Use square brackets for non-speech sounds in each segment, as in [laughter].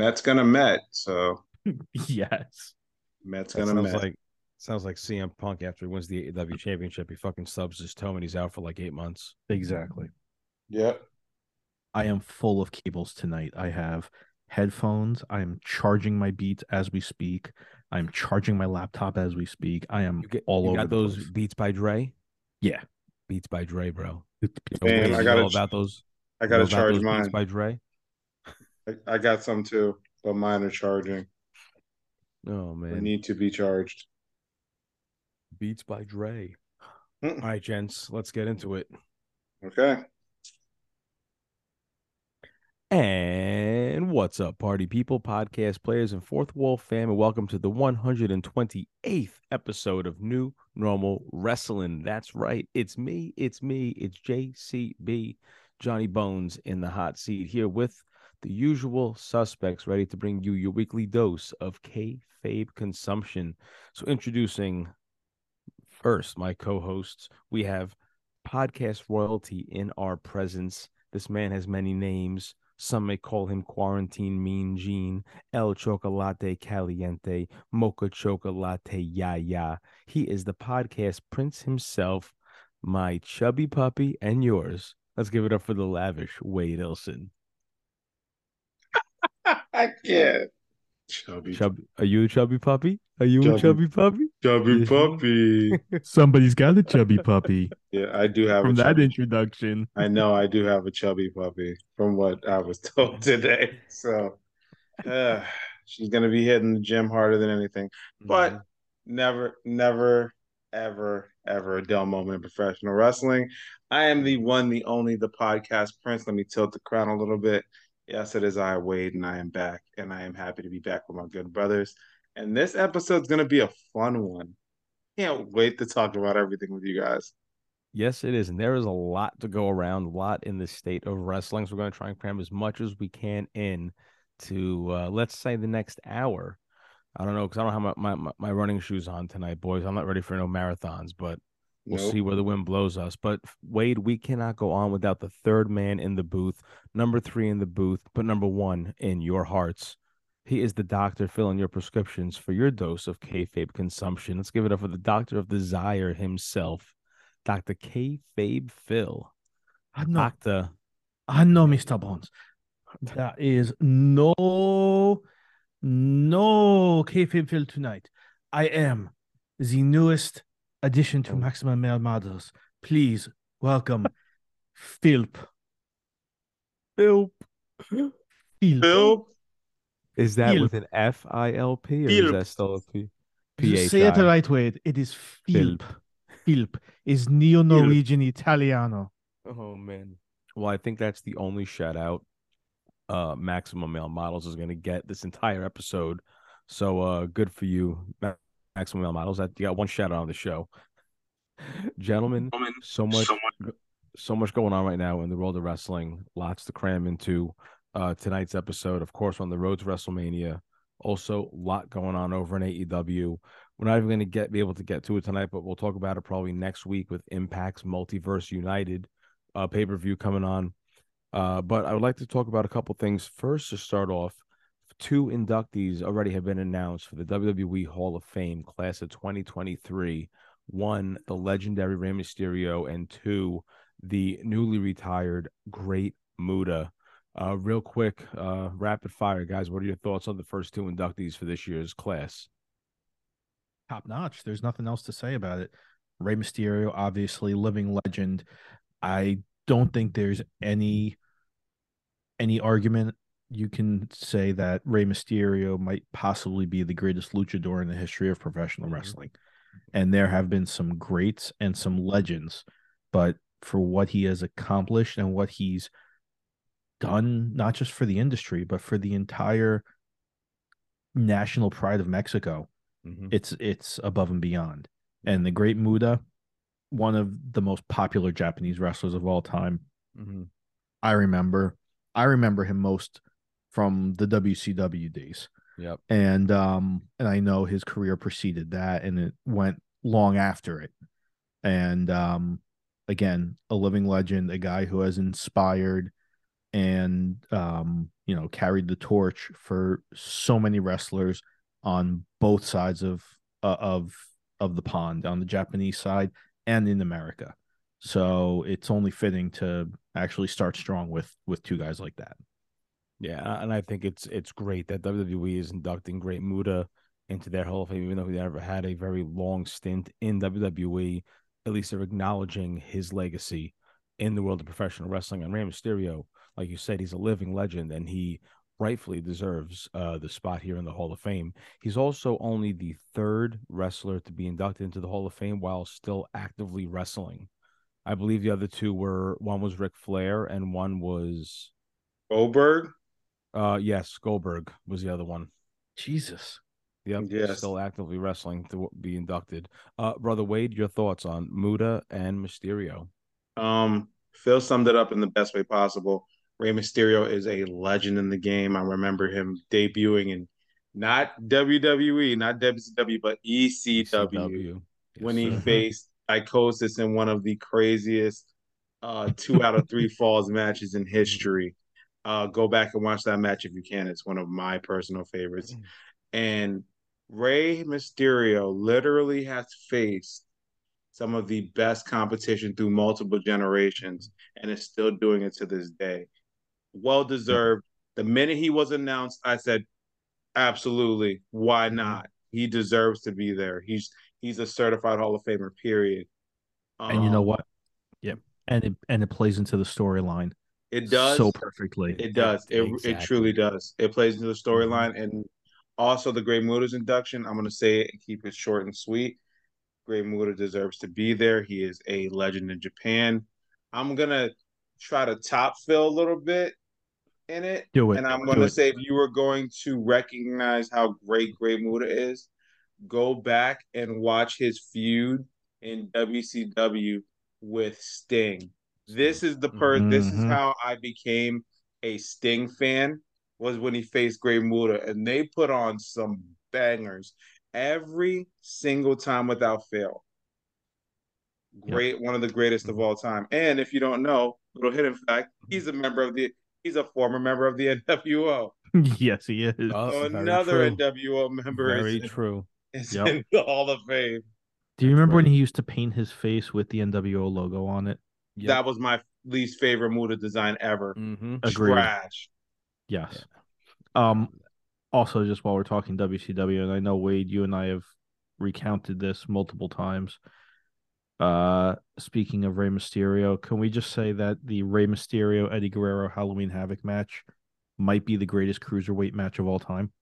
Met's gonna Met, so [laughs] yes. Met's That gonna sounds Met. like sounds like CM Punk after he wins the AEW championship. He fucking subs his toe and he's out for like eight months. Exactly. Yep. I am full of cables tonight. I have headphones. I am charging my beats as we speak. I'm charging my laptop as we speak. I am get all you over got the those place. Beats by Dre. Yeah. Beats by Dre, bro. Man, Wait, I gotta ch- about those. I gotta know charge mine. Beats by Dre. I, I got some too, but mine are charging. Oh They man, need to be charged. Beats by Dre. All right, gents, let's get into it. Okay. And what's up, party people, podcast players, and fourth wall fam, and welcome to the 128th episode of New Normal Wrestling. That's right, it's me, it's me, it's JCB, Johnny Bones in the hot seat here with the usual suspects, ready to bring you your weekly dose of kayfabe consumption. So, introducing first my co-hosts, we have podcast royalty in our presence. This man has many names. Some may call him Quarantine Mean Gene, El Chocolate Caliente, Mocha Chocolate Ya Ya. He is the podcast prince himself, my chubby puppy, and yours. Let's give it up for the lavish Wade Ilson. [laughs] I can't. Chubby, Chubby, are you a chubby puppy? Are you a Chubby. chubby puppy? chubby puppy. [laughs] Somebody's got a chubby puppy Yeah, I do have from a that chubby. introduction. I know I do have a chubby puppy from what I was [laughs] told today. So uh, she's gonna be hitting the gym harder than anything. But Mm-hmm. never, never, ever, ever a dull moment in professional wrestling. I am the one, the only, the podcast prince. Let me tilt the crown a little bit. Yes, it is I, Wade, and I am back, and I am happy to be back with my good brothers. And this episode's gonna be a fun one. Can't wait to talk about everything with you guys. Yes, it is. And there is a lot to go around, a lot in the state of wrestling. So we're going to try and cram as much as we can in to, uh, let's say, the next hour. I don't know because I don't have my, my, my running shoes on tonight, boys. I'm not ready for no marathons, but we'll Nope. see where the wind blows us. But Wade, we cannot go on without the third man in the booth, number three in the booth, but number one in your hearts. He is the doctor filling your prescriptions for your dose of kayfabe consumption. Let's give it up for the doctor of desire himself, Dr. Kayfabe Phil. I know, Doctor, I know, Mr. Bones. There is no, no kayfabe field tonight. I am the newest addition to Oh. Maximum Male Models. Please welcome Philp. Phil. Philp. Phil, Is that Phil. with an F I L P or Phil. is that still a P? You say it the right way. It is Philp. Philp. Philp is Neo Norwegian Italiano. Oh man. Well, I think that's the only shout out uh Maximum Male Models is gonna get this entire episode. So uh good for you, Maximum Male Models. That you got one shout out on the show. Gentlemen, so much so much going on right now in the world of wrestling. Lots to cram into uh tonight's episode. Of course, on the road to WrestleMania. Also, a lot going on over in AEW. We're not even going to get be able to get to it tonight, but we'll talk about it probably next week with Impact's Multiverse United uh, pay per view coming on. Uh, but I would like to talk about a couple things. First, to start off, two inductees already have been announced for the WWE Hall of Fame class of 2023. One, the legendary Rey Mysterio, and two, the newly retired Great Muta. Uh, real quick, uh, rapid fire, guys. What are your thoughts on the first two inductees for this year's class? top notch. There's nothing else to say about it. Rey Mysterio, obviously living legend. I don't think there's any any argument you can say that Rey Mysterio might possibly be the greatest luchador in the history of professional Mhm. wrestling. And there have been some greats and some legends, but for what he has accomplished and what he's done, not just for the industry, but for the entire national pride of Mexico, Mhm. it's it's above and beyond. And the great Muta, one of the most popular Japanese wrestlers of all time. Mhm. I remember I remember him most from the WCW days. Yep. And um and I know his career preceded that and it went long after it. And um again, a living legend, a guy who has inspired and um, you know, carried the torch for so many wrestlers on both sides of uh, of of the pond, on the Japanese side and in America. So it's only fitting to actually start strong with with two guys like that. Yeah, and I think it's it's great that WWE is inducting Great Muta into their Hall of Fame, even though he never had a very long stint in WWE. At least they're acknowledging his legacy in the world of professional wrestling. And Rey Mysterio, like you said, he's a living legend, and he rightfully deserves uh, the spot here in the Hall of Fame. He's also only the third wrestler to be inducted into the Hall of Fame while still actively wrestling. I believe the other two were one was Ric Flair and one was Goldberg. Uh, yes, Goldberg was the other one. Jesus. Yep, Yes. still actively wrestling to be inducted. Uh, brother Wade, your thoughts on Muta and Mysterio? Um, Phil summed it up in the best way possible. Rey Mysterio is a legend in the game. I remember him debuting in not WWE, not WCW, but ECW, CW. when Yes, he sir. [laughs] faced Psicosis in one of the craziest uh, two out of three [laughs] falls matches in history. Uh, go back and watch that match if you can. It's one of my personal favorites. And Rey Mysterio literally has faced some of the best competition through multiple generations and is still doing it to this day. Well deserved. The minute he was announced, I said, absolutely, why not? He deserves to be there. He's he's a certified Hall of Famer, period. And you know Um, what? Yep. And it and it plays into the storyline It does. so perfectly. It does. It, it truly does. It plays into the storyline mm-hmm. and also the Great Muta's induction. I'm going to say it and keep it short and sweet. Great Muta deserves to be there. He is a legend in Japan. I'm going to try to top Phil a little bit in it. Do it. And I'm Do going to it. say if you were going to recognize how great Great Muta is, go back and watch his feud in WCW with Sting. This is the per. This is Mhm. how I became a Sting fan. Was when he faced Gray Muta, and they put on some bangers every single time without fail. Great, one of the greatest of all time. And if you don't know, little hidden fact, he's a member of the. He's a former member of the NWO. [laughs] yes, he is. Oh, So very another true. NWO member Very is, true. is Yep. in the Hall of Fame. Do you remember when he used to paint his face with the NWO logo on it? Yep. That was my least favorite Muta design ever. mm-hmm. Agreed. Trash. Yes. Um. Also, just while we're talking WCW, and I know Wade, you and I have recounted this multiple times. Uh, speaking of Rey Mysterio, can we just say that the Rey Mysterio Eddie Guerrero Halloween Havoc match might be the greatest cruiserweight match of all time?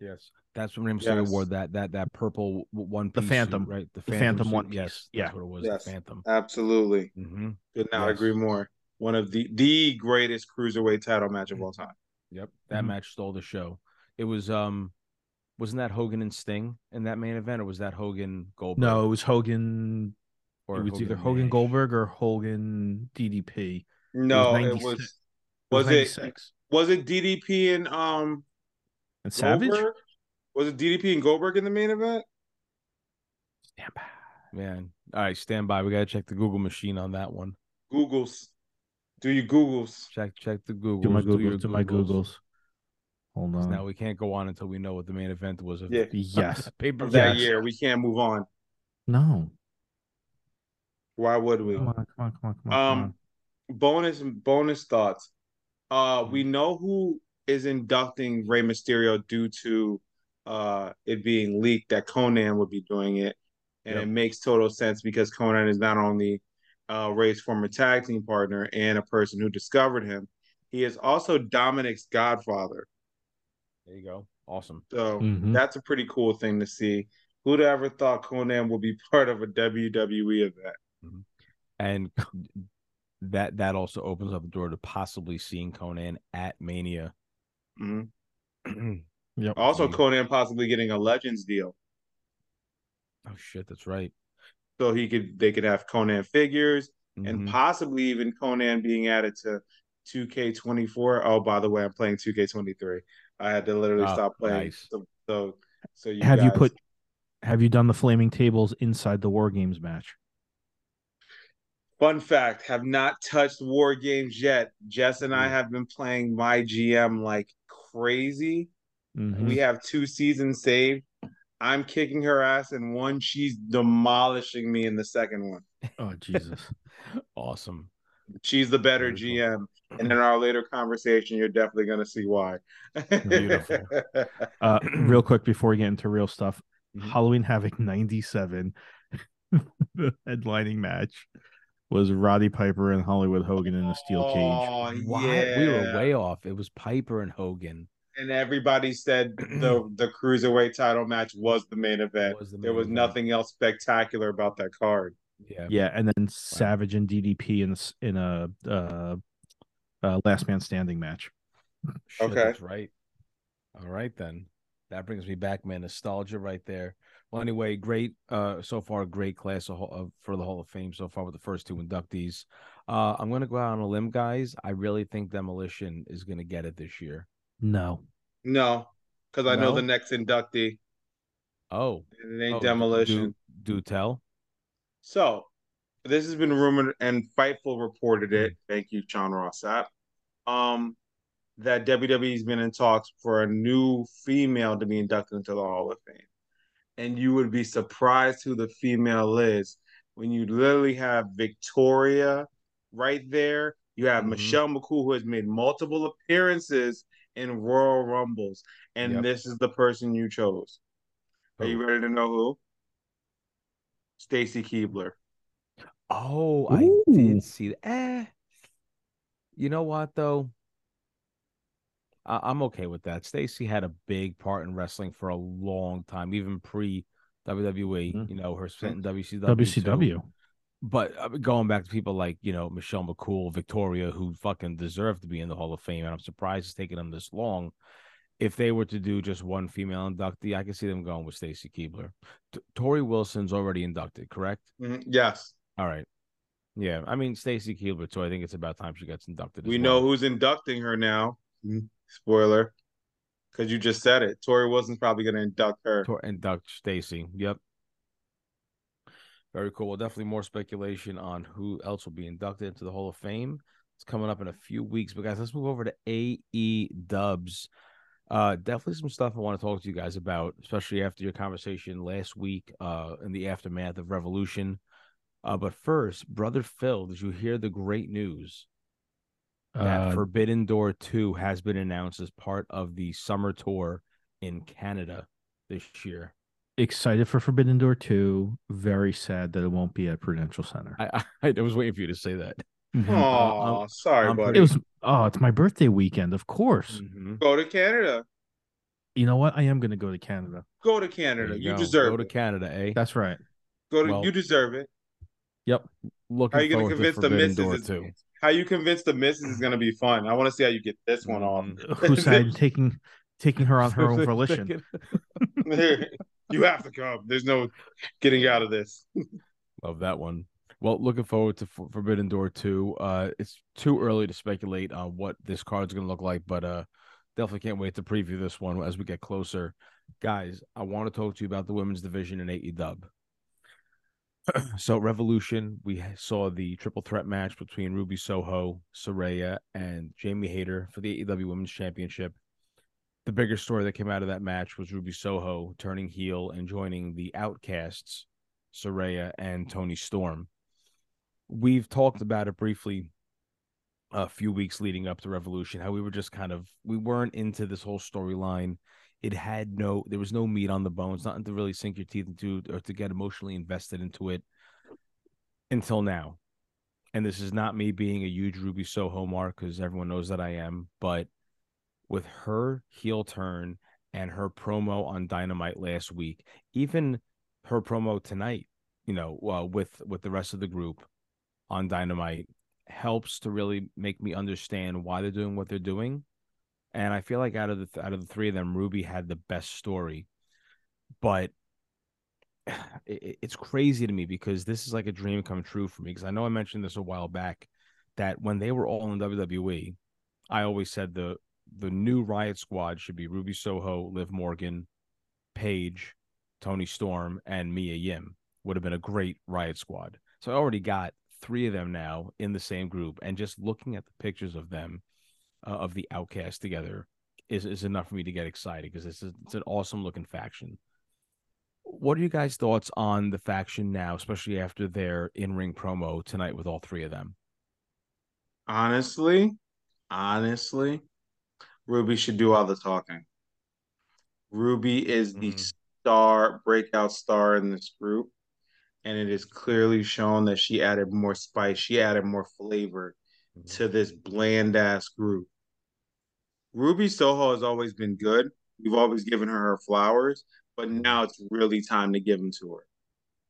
Yes, that's when Rey Mysterio Yes. wore that that that purple w- one The Phantom. suit, right? The The Phantom, Phantom one piece. Yes, Yeah. that's what it was. Yes. The Phantom. Absolutely. Mm-hmm. Could not Yes. agree more. One of the the greatest cruiserweight title match of all time. Yep, that Mhm. match stole the show. It was um, wasn't that Hogan and Sting in that main event, or was that Hogan Goldberg? No, it was Hogan. or it was either Nash? Hogan Goldberg or Hogan DDP. No, it 96. was It was it 96. was it DDP and um and Savage? Goldberg? Was it DDP and Goldberg in the main event? Stand by. Man, all right, stand by. We gotta check the Google machine on that one. Googles. Do you Googles? Check check the Google. Do my Googles. Do my Googles. Hold on. Now we can't go on until we know what the main event was of Yeah. [laughs] Yes. [laughs] pay per Of that year. We can't move on. No. Why would we? Come on. Come on. Come on. Come on. Um, bonus bonus thoughts. Uh, we Mm-hmm. know who is inducting Rey Mysterio due to uh it being leaked that Konnan would be doing it, and Yep. it makes total sense because Konnan is not only uh Rey's former tag team partner and a person who discovered him, he is also Dominic's godfather. There you go. Awesome. So Mhm. that's a pretty cool thing to see. Who'd ever thought Konnan would be part of a WWE event? And [laughs] that that also opens up the door to possibly seeing Konnan at Mania. Mhm. [clears throat] Yep. Also. Konnan possibly getting a Legends deal. Oh shit, that's right. so he could they could have Konnan figures and Mhm. possibly even Konnan being added to 2K24. Oh, by the way, I'm playing 2K23. I had to literally Oh, stop playing. nice. So, so, so you have you put have you done the flaming tables inside the war games match? Fun fact: Have not touched War Games yet. Jess and I Mm. have been playing my GM like crazy. Mhm. We have two seasons saved. I'm kicking her ass in one. She's demolishing me in the second one. Oh Jesus. [laughs] Awesome. She's the better Very cool. GM. And in our later conversation, you're definitely going to see why. Beautiful. [laughs] Uh, [clears throat] real quick before we get into real stuff, Mhm. Halloween Havoc '97, [laughs] the headlining match was Roddy Piper and Hollywood Hogan in a steel cage. Oh, What? yeah. We were way off. It was Piper and Hogan. And everybody said [clears throat] the the cruiserweight title match was the main event. Was the there was event. nothing else spectacular about that card. Yeah. Yeah, and then Savage and DDP in in a uh, uh, last man standing match. Shit, Okay. That's right. All right then. That brings me back, man. Nostalgia right there. Well, anyway, great. Uh, so far, great class of, of, for the Hall of Fame so far with the first two inductees. Uh, I'm gonna go out on a limb, guys. I really think Demolition is gonna get it this year. No, No, because I know No? the next inductee. Oh, It ain't oh, demolition. Do, do tell. So this has been rumored and Fightful reported it. Thank you, Sean Ross Sapp. Um, that WWE's been in talks for a new female to be inducted into the Hall of Fame. And you would be surprised who the female is when you literally have Victoria right there. You have Mhm. Michelle McCool, who has made multiple appearances in Royal Rumbles. And Yep. this is the person you chose. Are you ready to know who? Stacy Keibler. Oh, I Ooh. did see that. Eh. You know what though? I- I'm okay with that. Stacy had a big part in wrestling for a long time, even pre WWE. Mhm. You know, her stint in WCW. too. But uh, going back to people like you know Michelle McCool, Victoria, who fucking deserve to be in the Hall of Fame, and I'm surprised it's taken them this long. If they were to do just one female inductee, I could see them going with Stacy Keibler. T- Torrie Wilson's already inducted, correct? Mhm. Yes. All right. Yeah, I mean Stacy Keibler, so I think it's about time she gets inducted. We well. know who's inducting her now. Spoiler. Because you just said it. Torrie Wilson's probably going to induct her. Tor- induct Stacy. Yep. Very cool. Well, definitely more speculation on who else will be inducted into the Hall of Fame. It's coming up in a few weeks. But guys, let's move over to AE Dubs. Uh, definitely some stuff I want to talk to you guys about, especially after your conversation last week, uh, in the aftermath of Revolution. Uh, but first, brother Phil, did you hear the great news that Uh, Forbidden Door 2 has been announced as part of the summer tour in Canada this year. Excited for Forbidden Door 2. Very sad that it won't be at Prudential Center. I, I, [laughs] I was waiting for you to say that. Mhm. Oh, sorry, I'm buddy. It was oh, it's my birthday weekend, of course. Mhm. Go to Canada. You know what? I am gonna go to Canada. Go to Canada. You, go. deserve Go to it. Canada, eh? That's right. Go to. Well- you deserve it. Yep. Looking How you going to forward convince the Forbidden missus? Door is- 2. How you convince the missus is going to be fun. I want to see how you get this one on. Who said taking taking her on her own [laughs] volition? [laughs] you have to come. There's no getting out of this. [laughs] Love that one. Well, looking forward to For- Forbidden Door 2. Uh, it's too early to speculate on what this card's going to look like, but uh, definitely can't wait to preview this one as we get closer. Guys, I want to talk to you about the women's division in AE Dub. [clears throat] so, Revolution, we saw the triple threat match between Ruby Soho, Saraya, and Jamie Hayter for the AEW Women's Championship. The bigger story that came out of that match was Ruby Soho turning heel and joining the Outcasts, Saraya and Toni Storm. We've talked about it briefly a few weeks leading up to Revolution, how we were just kind of we weren't into this whole storyline. It had no there was no meat on the bones, nothing to really sink your teeth into or to get emotionally invested into it until now. And this is not me being a huge Ruby Soho mark because everyone knows that I am, but with her heel turn and her promo on Dynamite last week, even her promo tonight, you know, uh, with with the rest of the group on Dynamite helps to really make me understand why they're doing what they're doing. And I feel like out of the th- out of the three of them, Ruby had the best story, but [sighs] it, it's crazy to me because this is like a dream come true for me. Because I know I mentioned this a while back that when they were all in WWE, I always said the the new Riot Squad should be Ruby Soho, Liv Morgan, Paige, Toni Storm, and Mia Yim. Would have been a great Riot Squad. So I already got three of them now in the same group, and just looking at the pictures of them, uh, of the Outcast together, is is enough for me to get excited because it's it's an awesome looking faction. What are you guys' thoughts on the faction now, especially after their in ring promo tonight with all three of them? Honestly, honestly, Ruby should do all the talking. Ruby is the Mhm. star, breakout star in this group. And it is clearly shown that she added more spice, she added more flavor to this bland ass group. Ruby Soho has always been good. We've always given her her flowers, but now it's really time to give them to her.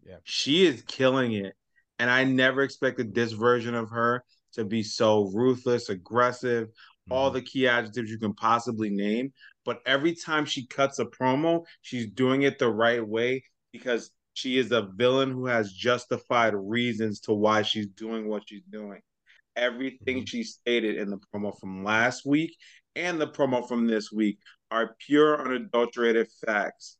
Yeah. She is killing it. And I never expected this version of her to be so ruthless, aggressive, all Mhm. the key adjectives you can possibly name. But every time she cuts a promo, she's doing it the right way because she is a villain who has justified reasons to why she's doing what she's doing. Everything Mhm. she stated in the promo from last week and the promo from this week are pure, unadulterated facts.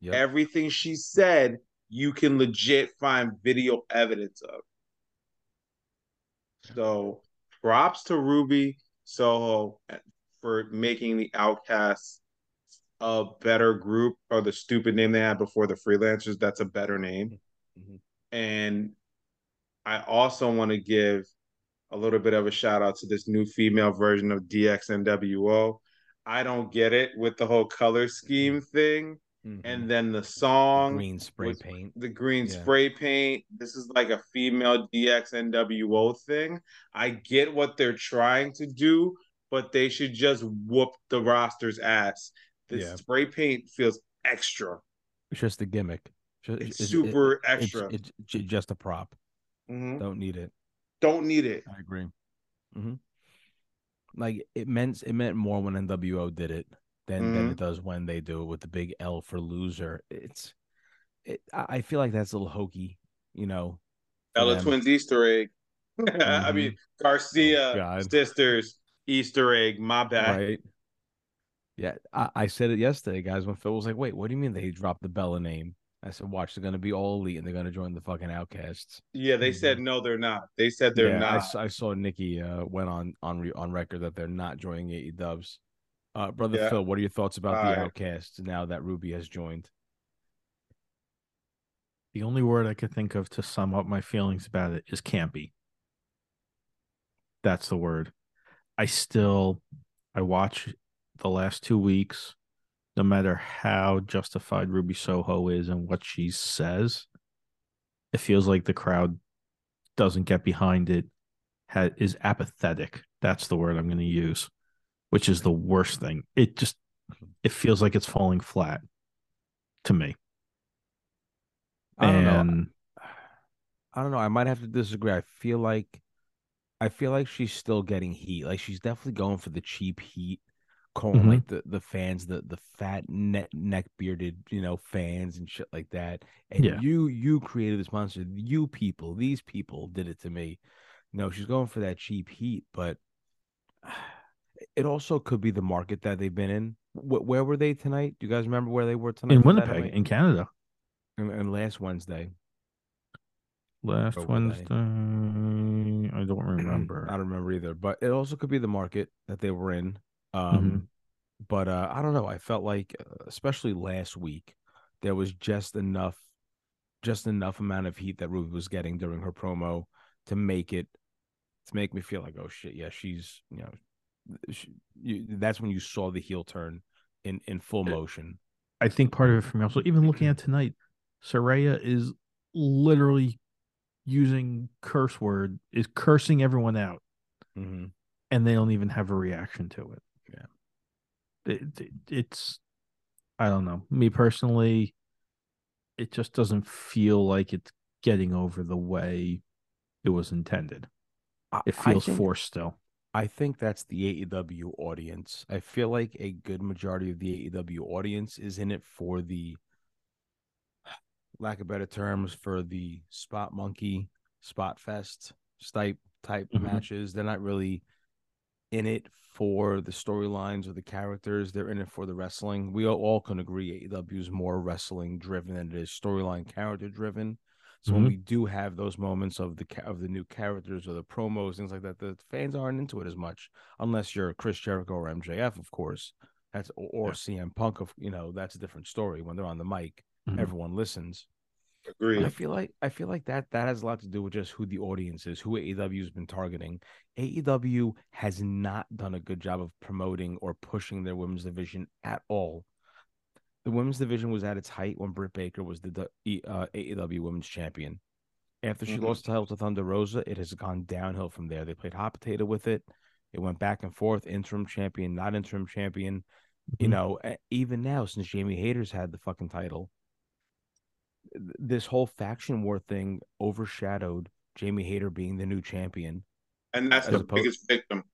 Yep. Everything she said, you can legit find video evidence of. So props to Ruby Soho for making the Outcasts a better group or the stupid name they had before the freelancers. That's a better name. Mhm. And I also want to give a little bit of a shout out to this new female version of DXNWO. I don't get it with the whole color scheme thing. Mhm. And then the song, green spray paint. the green Yeah. spray paint. This is like a female DXNWO thing. I get what they're trying to do, but they should just whoop the roster's ass. The Yeah. spray paint feels extra. It's just a gimmick. Ju- It's it- it- super it's, extra. it's ju- just a prop. Mhm. Don't need it. Don't need it. I agree. hmm Like it meant it meant more when NWO did it than than Mhm. it does when they do it with the big L for loser. It's it. I I feel like that's a little hokey, you know. for Ella them. Twins Easter egg. [laughs] I mean Garcia Oh, sisters Easter egg. My bad. right? Yeah, I, I said it yesterday, guys. When Phil was like, "Wait, what do you mean they dropped the Bella name?" I said, "Watch, they're gonna be all elite and they're gonna join the fucking Outcasts." Yeah, they said no, they're not. They said they're Mm-hmm. yeah, I not. s- I, saw Nikki uh, went on on re- on record that they're not joining AE Dubs. Uh, brother Yeah. Phil, what are your thoughts about the Alright. Outcasts now that Ruby has joined? The only word I could think of to sum up my feelings about it is campy. That's the word. I still I watch the last two weeks, no matter how justified Ruby Soho is and what she says, it feels like the crowd doesn't get behind it, ha- is apathetic. That's the word I'm going to use, which is the worst thing. It just it feels like it's falling flat to me. I don't know. and I don't know. I might have to disagree. I feel like I feel like she's still getting heat. Like she's definitely going for the cheap heat, calling Mhm. like the, the fans the the fat neck neck bearded you know fans and shit like that. And Yeah. you you created this monster. You people, these people did it to me. No, she's going for that cheap heat, but [sighs] it also could be the market that they've been in. Wh- where were they tonight? Do you guys remember where they were tonight? in Winnipeg, in Canada, and, and last Wednesday. last they? Wednesday. I don't remember. [clears throat] I don't remember either, but it also could be the market that they were in. Um, but uh, I don't know. I felt like, uh, especially last week, there was just enough, just enough amount of heat that Ruby was getting during her promo to make it, to make me feel like, oh shit, yeah, she's, you know, you, that's when you saw the heel turn in in full motion. I think part of it for me also, even looking at tonight, Saraya is literally using curse word, is cursing everyone out, Mm-hmm. and they don't even have a reaction to it. Yeah. It, it- it's, I don't know. Me personally, it just doesn't feel like it's getting over the way it was intended. It feels think, forced still. I think that's the AEW audience. I feel like a good majority of the AEW audience is in it for the [sighs] lack of better terms for the spot monkey, spot fest type type Mhm. matches. They're not really in it for the storylines or the characters. They're in it for the wrestling. We all can agree AEW is more wrestling driven than it is storyline character driven. So when Mhm. we do have those moments of the of the new characters or the promos, things like that, the fans aren't into it as much, unless you're Chris Jericho or MJF, of course. That's or, or Yeah. CM Punk, of you know, that's a different story. When they're on the mic, Mhm. everyone listens. But Agreed. I feel like I feel like that that has a lot to do with just who the audience is, who AEW has been targeting. AEW has not done a good job of promoting or pushing their women's division at all. The women's division was at its height when Britt Baker was the the, uh, AEW Women's Champion. After she Mhm. lost the title to Thunder Rosa, it has gone downhill from there. They played hot potato with it. It went back and forth, interim champion, not interim champion. You Mhm. know, even now since Jamie Hayter's had the fucking title, this whole faction war thing overshadowed Jamie Hayter being the new champion. And that's the opposed- biggest victim.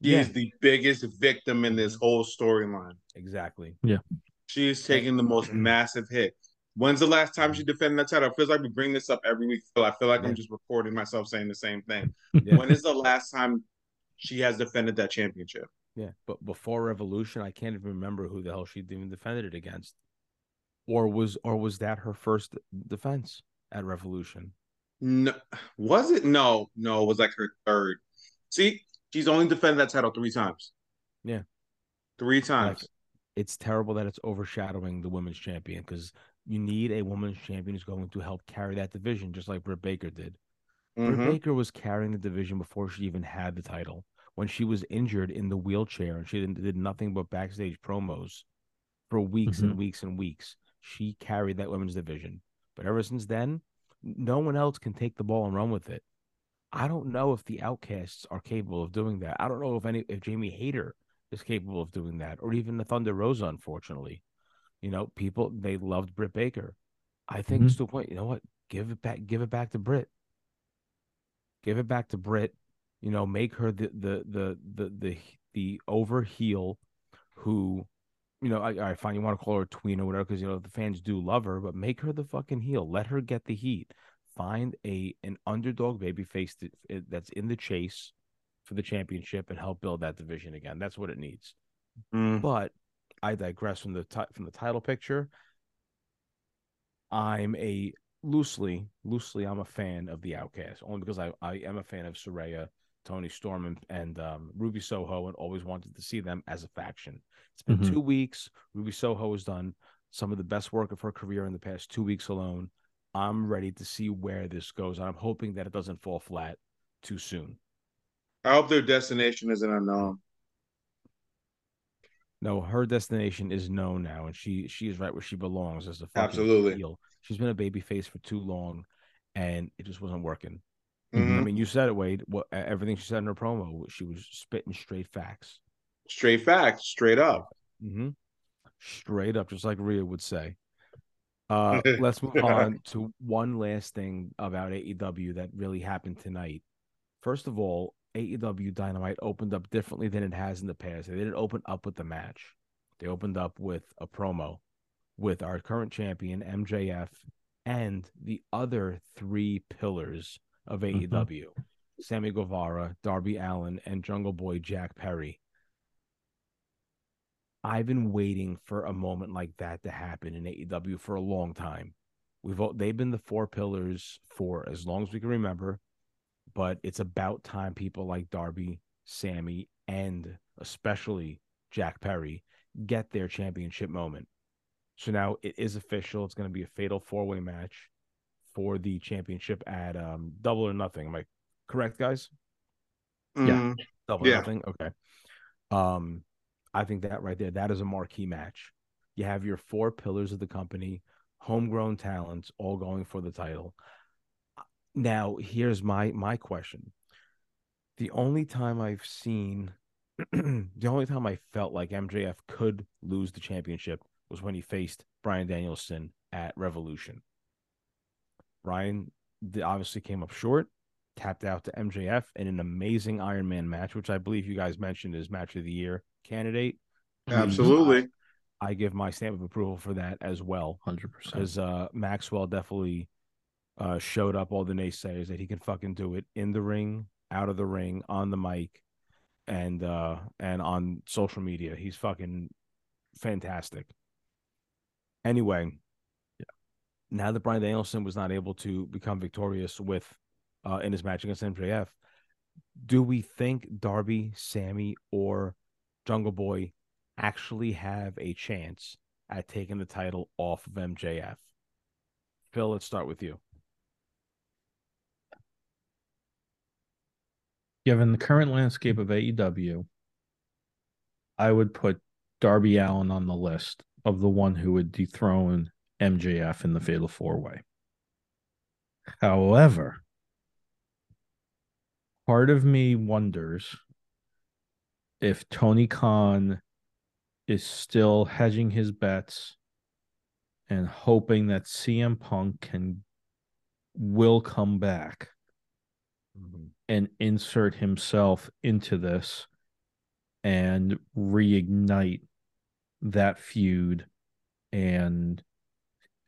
He Yeah. is the biggest victim in this whole storyline. Exactly. She is taking the most massive hit. When's the last time she mm-hmm. defended that title? It feels like we bring this up every week. I feel like. I'm just recording myself saying the same thing. [laughs] Yeah. When is the last time she has defended that championship? Yeah, but before Revolution, I can't even remember who the hell she even defended it against, or was or was that her first defense at Revolution? No, was it? No, no, it was like her third. See, she's only defended that title three times. Yeah. three Like, times. It's terrible that it's overshadowing the women's champion because you need a women's champion who's going to help carry that division, just like Britt Baker did. Britt Mhm. Baker was carrying the division before she even had the title. When she was injured in the wheelchair and she didn't, did nothing but backstage promos for weeks and weeks and weeks, she carried that women's division. But ever since then, no one else can take the ball and run with it. I don't know if the Outcasts are capable of doing that. I don't know if any if Jamie Hayter is capable of doing that, or even the Thunder Rosa. Unfortunately, you know, people they loved Britt Baker. I think Mhm. it's to a point. You know what? Give it back. Give it back to Britt. Give it back to Britt. You know, make her the the the the the the over heel who, you know, I, I find you want to call her a tween or whatever because you know the fans do love her, but make her the fucking heel. Let her get the heat. Find a an underdog baby face that, that's in the chase for the championship and help build that division again. That's what it needs. Mm. But I digress from the ti- from the title picture. I'm a loosely, loosely, I'm a fan of the Outcast only because I, I am a fan of Saraya, Toni Storm, and, and um, Ruby Soho, and always wanted to see them as a faction. It's been Mhm. two weeks. Ruby Soho has done some of the best work of her career in the past two weeks alone. I'm ready to see where this goes. I'm hoping that it doesn't fall flat too soon. I hope their destination isn't unknown. No, her destination is known now, and she she is right where she belongs as a Absolutely. heel. She's been a baby face for too long, and it just wasn't working. I Mhm. mean, you said it, Wade. What everything she said in her promo, she was spitting straight facts. Straight facts, straight up. mm-hmm. Straight up, just like Rhea would say. Uh, [laughs] let's move on to one last thing about AEW that really happened tonight. First of all, AEW Dynamite opened up differently than it has in the past. They didn't open up with the match. They opened up with a promo with our current champion MJF and the other three pillars of mm-hmm. AEW: Sammy Guevara, Darby Allin, and Jungle Boy Jack Perry. I've been waiting for a moment like that to happen in AEW for a long time. We've all, they've been the four pillars for as long as we can remember, but it's about time people like Darby, Sammy, and especially Jack Perry get their championship moment. So now it is official. It's going to be a fatal four way match for the championship at um, Double or Nothing. Am I correct, guys? Yeah. Double or Yeah. Nothing. Okay. Um, I think that right there, that is a marquee match. You have your four pillars of the company, homegrown talents, all going for the title. Now, here's my my question. The only time I've seen, [clears throat] the only time I felt like MJF could lose the championship was when he faced Bryan Danielson at Revolution. Bryan obviously came up short, tapped out to MJF in an amazing Iron Man match, which I believe you guys mentioned is match of the year candidate. Absolutely. I give my stamp of approval for that as well Hundred percent. because uh, Maxwell definitely uh, showed up all the naysayers that he can fucking do it in the ring, out of the ring, on the mic, and uh, and on social media. He's fucking fantastic. Anyway, now that Bryan Danielson was not able to become victorious with uh, in his match against MJF, do we think Darby, Sammy, or Jungle Boy actually have a chance at taking the title off of MJF? Phil, let's start with you. Given the current landscape of AEW, I would put Darby Allin on the list of the one who would dethrone MJF in the Fatal Four Way. However, part of me wonders if Tony Khan is still hedging his bets and hoping that CM Punk can will come back mm-hmm. And insert himself into this and reignite that feud. And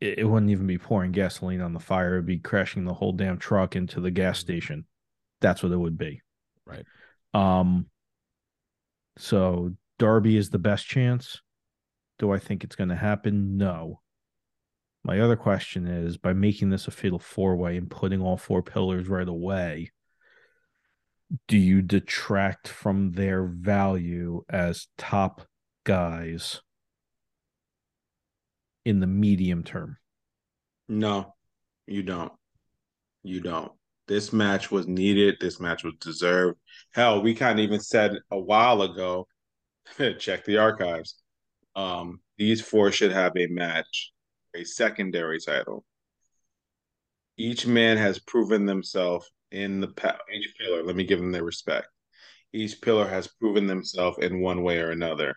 it, it, wouldn't even be pouring gasoline on the fire. It'd be crashing the whole damn truck into the gas mm-hmm. station. That's what it would be. Right. Um so darby is the best chance. Do i think it's going to happen? No. My other question is by making this a fatal four way and putting all four pillars right away do you detract from their value as top guys in the medium term? No, you don't. You don't. This match was needed. This match was deserved. Hell, we kind of even said a while ago, [laughs] check the archives. Um, these four should have a match, a secondary title. Each man has proven themselves in the pa- each pillar. Let me give them their respect. Each pillar has proven themselves in one way or another.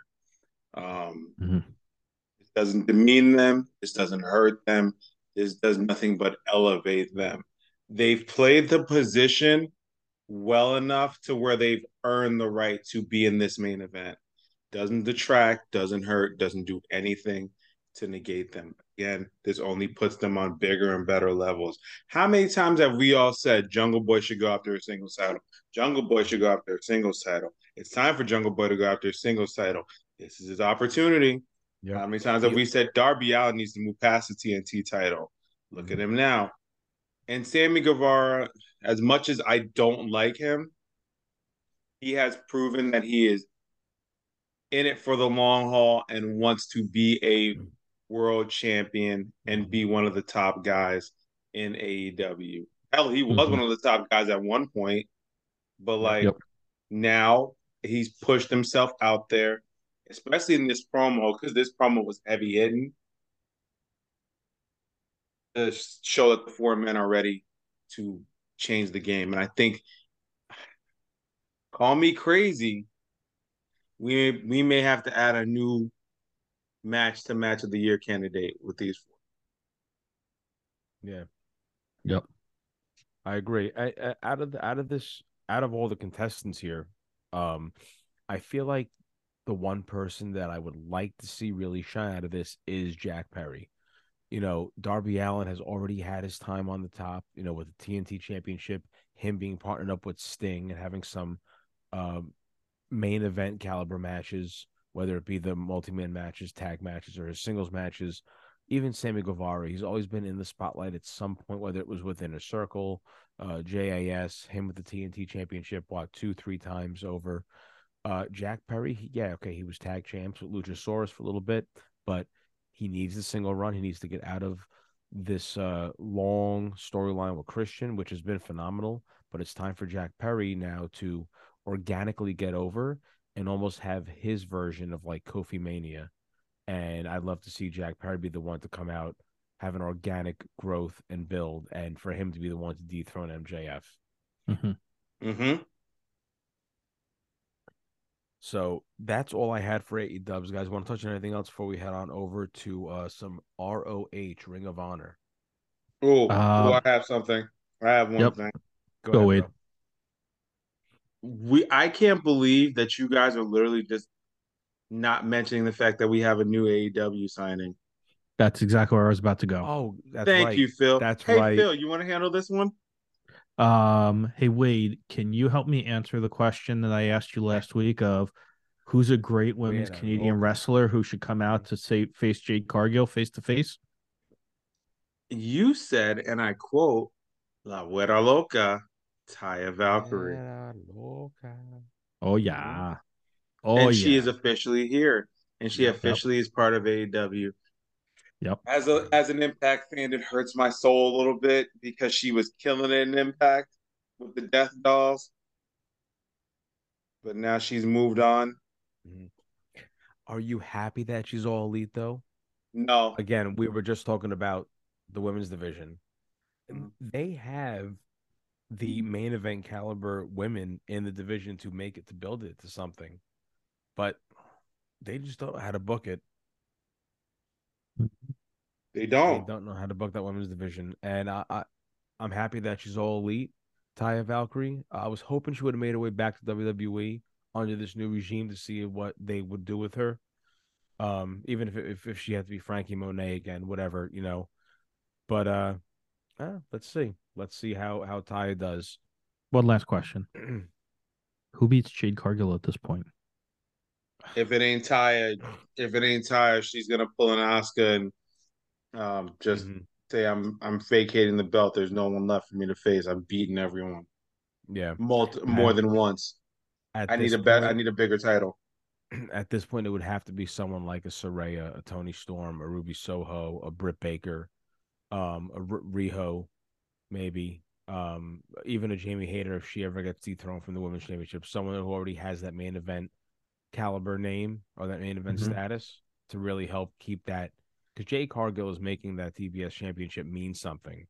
Um, mm-hmm. It doesn't demean them. This doesn't hurt them. This does nothing but elevate them. They've played the position well enough to where they've earned the right to be in this main event. Doesn't detract, doesn't hurt, doesn't do anything to negate them. Again, this only puts them on bigger and better levels. How many times have we all said Jungle Boy should go after a singles title? Jungle Boy should go after a singles title. It's time for Jungle Boy to go after a singles title. This is his opportunity. Yep. How many times have we said Darby Allin needs to move past the TNT title? Look mm-hmm. at him now. And Sammy Guevara, as much as I don't like him, he has proven that he is in it for the long haul and wants to be a world champion and be one of the top guys in AEW. Hell, he was mm-hmm. one of the top guys at one point, but like yep. now he's pushed himself out there especially in this promo, because this promo was heavy hitting, to show that the four men are ready to change the game. And I think, [sighs] call me crazy, we we may have to add a new match to match of the year candidate with these four. Yeah. Yep. I agree. I, I, out of the, out of this out of all the contestants here, um, I feel like the one person that I would like to see really shine out of this is Jack Perry. You know, Darby Allin has already had his time on the top, you know, with the TNT championship, him being partnered up with Sting and having some um, main event caliber matches, whether it be the multi man matches, tag matches, or his singles matches. Even Sammy Guevara, he's always been in the spotlight at some point, whether it was within Inner Circle, uh, JAS, him with the TNT championship, what, two, three times over. Uh, Jack Perry, he, yeah, okay, he was tag champs with Luchasaurus for a little bit, but he needs a single run. He needs to get out of this uh, long storyline with Christian, which has been phenomenal. But it's time for Jack Perry now to organically get over and almost have his version of like Kofi Mania. And I'd love to see Jack Perry be the one to come out, have an organic growth and build, and for him to be the one to dethrone MJF. Mm-hmm. Mm-hmm. So that's all I had for AE Dubs, guys. Want to touch on anything else before we head on over to uh, some ROH Ring of Honor? Oh, um, I have something. I have one yep. thing. Go, Go ahead. We I can't believe that you guys are literally just not mentioning the fact that we have a new AEW signing. That's exactly where I was about to go. Oh, thank right. you, Phil. That's hey, right. Phil, you want to handle this one? Um, hey Wade, can you help me answer the question that I asked you last week of who's a great women's yeah, Canadian wrestler who should come out to say face Jade Cargill face to face? You said, and I quote, La Güera Loca, Taya Valkyrie. Era loca. Oh yeah. Oh and yeah. she is officially here. And she Yep. officially is part of AEW. Yep. As a as an Impact fan, it hurts my soul a little bit because she was killing it in Impact with the Death Dolls. But now she's moved on. Are you happy that she's all elite though? No. Again, we were just talking about the women's division. Mhm. They have the main event caliber women in the division to make it to build it to something, but they just don't know how to book it. They They don't. They don't know how to book that women's division, and I, I I'm happy that she's all elite. Taya Valkyrie. I was hoping she would have made her way back to WWE under this new regime to see what they would do with her. Um, even if if, if she had to be Frankie Monet again, whatever, you know. But uh, uh let's see. Let's see how how Taya does. One last question. [clears throat] Who beats Jade Cargill at this point? If it ain't Taya, if it ain't Taya, she's gonna pull an Oscar and um just Mhm. say I'm I'm vacating the belt. There's no one left for me to face. I'm beating everyone. Yeah. Multi- more I- than once. I need this a bet. I need a bigger title. [clears throat] at this point, it would have to be someone like a Saraya, a Toni Storm, a Ruby Soho, a Britt Baker, um, a R- Riho, maybe, um, even a Jamie Hayter if she ever gets dethroned from the women's championship. Someone who already has that main event caliber name or that main event Mhm. status to really help keep that. Because Jade Cargill is making that TBS championship mean something,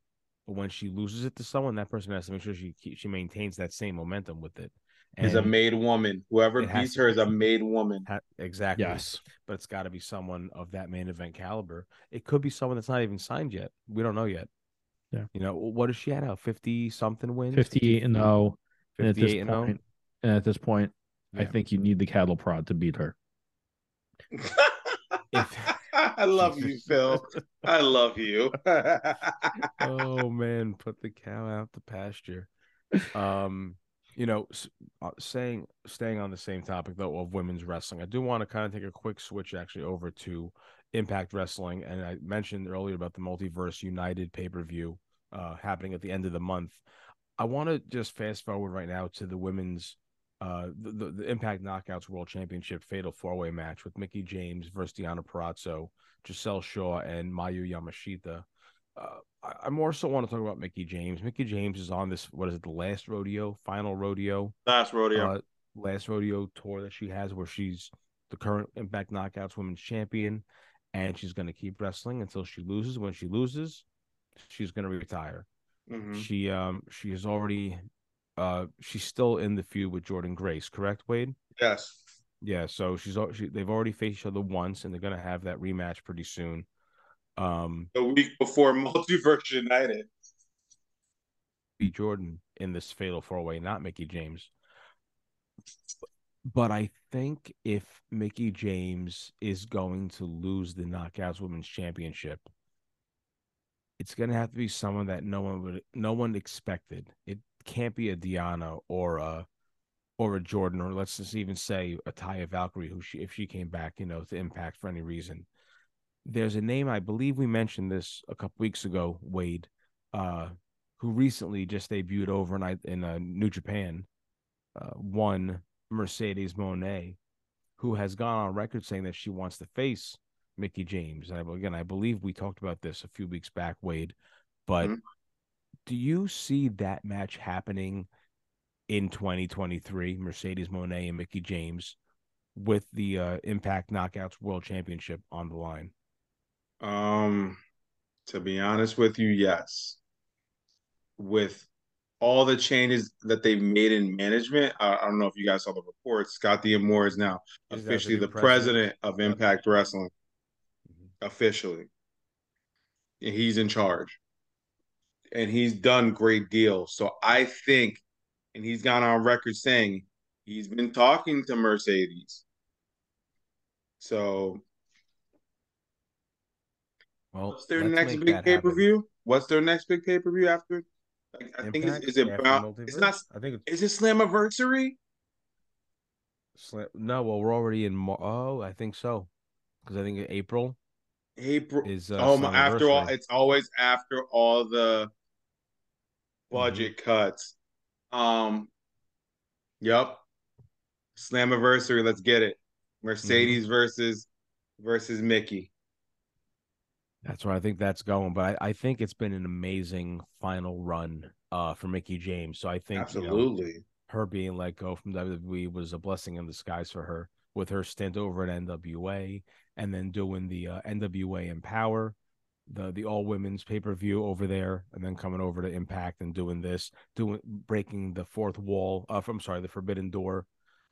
but when she loses it to someone, that person has to make sure she she maintains that same momentum with it. Is a made woman. Whoever beats her is a made woman. Ha- exactly. Yes. But it's got to be someone of that main event caliber. It could be someone that's not even signed yet. We don't know yet. Yeah. You know, what is she at now? 50 something wins? 58 and 0. And at this 58 and 0? point, and at this point, I think you need the cattle prod to beat her. [laughs] I love you, [laughs] Phil. I love you. [laughs] oh man, put the cow out the pasture. Um, you know, uh, saying staying on the same topic though of women's wrestling, I do want to kind of take a quick switch actually over to Impact Wrestling, and I mentioned earlier about the Multiverse United pay per view uh, happening at the end of the month. I want to just fast forward right now to the women's uh the, the, the Impact Knockouts World Championship Fatal Four Way match with Mickie James versus Deonna Purrazzo, Giselle Shaw, and Miyu Yamashita. Uh, I, I more so want to talk about Mickie James. Mickie James is on this. What is it? The last rodeo, final rodeo, Last rodeo. uh, last rodeo tour that she has, where she's the current Impact Knockouts Women's Champion, and she's going to keep wrestling until she loses. When she loses, she's going to retire. Mhm. She um she is already uh she's still in the feud with Jordynne Grace, correct, Wade? Yes. Yeah, so she's she, they've already faced each other once, and they're gonna have that rematch pretty soon. Um, The week before [laughs] Multiverse United. be Jordan in this fatal four way, not Mickie James. But I think if Mickie James is going to lose the Knockouts Women's Championship, it's going to have to be someone that no one would, no one expected. It can't be a Diana or a, or a Jordan, or let's just even say a Taya Valkyrie, who she, if she came back, you know, to Impact for any reason. There's a name I believe we mentioned this a couple weeks ago, Wade, uh, who recently just debuted over in uh, New Japan, uh, one Mercedes Moné, who has gone on record saying that she wants to face Mickie James. And I, again, I believe we talked about this a few weeks back, Wade. But Mhm. do you see that match happening in 2023? Mercedes Moné and Mickie James with the uh, Impact Knockouts World Championship on the line. Um, to be honest with you, yes. With all the changes that they've made in management, I, I don't know if you guys saw the reports. Scott is now Is that the officially the president? president of. Impact Wrestling. Mhm. Officially, And he's in charge, and he's done great deals. So I think, and he's gone on record saying he's been talking to Mercedes. So Well, What's their next big pay per view? What's their next big pay per view after? Like, I think it's Impact is it about it's not I think it's is it Slammiversary? Sla- no. Well, we're already in. Oh, I think so, because I think April. April is uh, oh my after all it's always after all the budget Mm-hmm. cuts. Um Yep. Slammiversary, let's get it. Mercedes Mm-hmm. versus versus Mickie. That's where I think that's going. But I, I think it's been an amazing final run uh, for Mickie James. So I think you know, Absolutely. her being let go from WWE was a blessing in disguise for her with her stint over at NWA and then doing the uh, NWA Empower, the the all women's pay per view over there, and then coming over to Impact and doing this, doing breaking the fourth wall. Uh, from sorry, the Forbidden Door,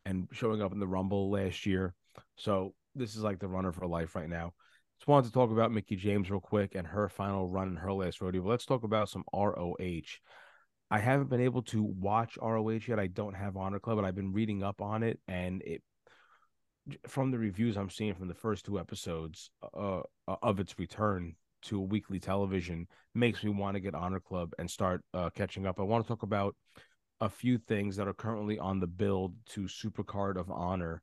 and showing up in the Rumble last year. So this is like the runner for life right now. Just wanted to talk about Mickie James real quick and her final run in her last rodeo. But let's talk about some ROH. I haven't been able to watch ROH yet. I don't have Honor Club, but I've been reading up on it, and it from the reviews I'm seeing from the first two episodes uh, of its return to weekly television makes me want to get Honor Club and start uh, catching up. I want to talk about a few things that are currently on the build to Supercard of Honor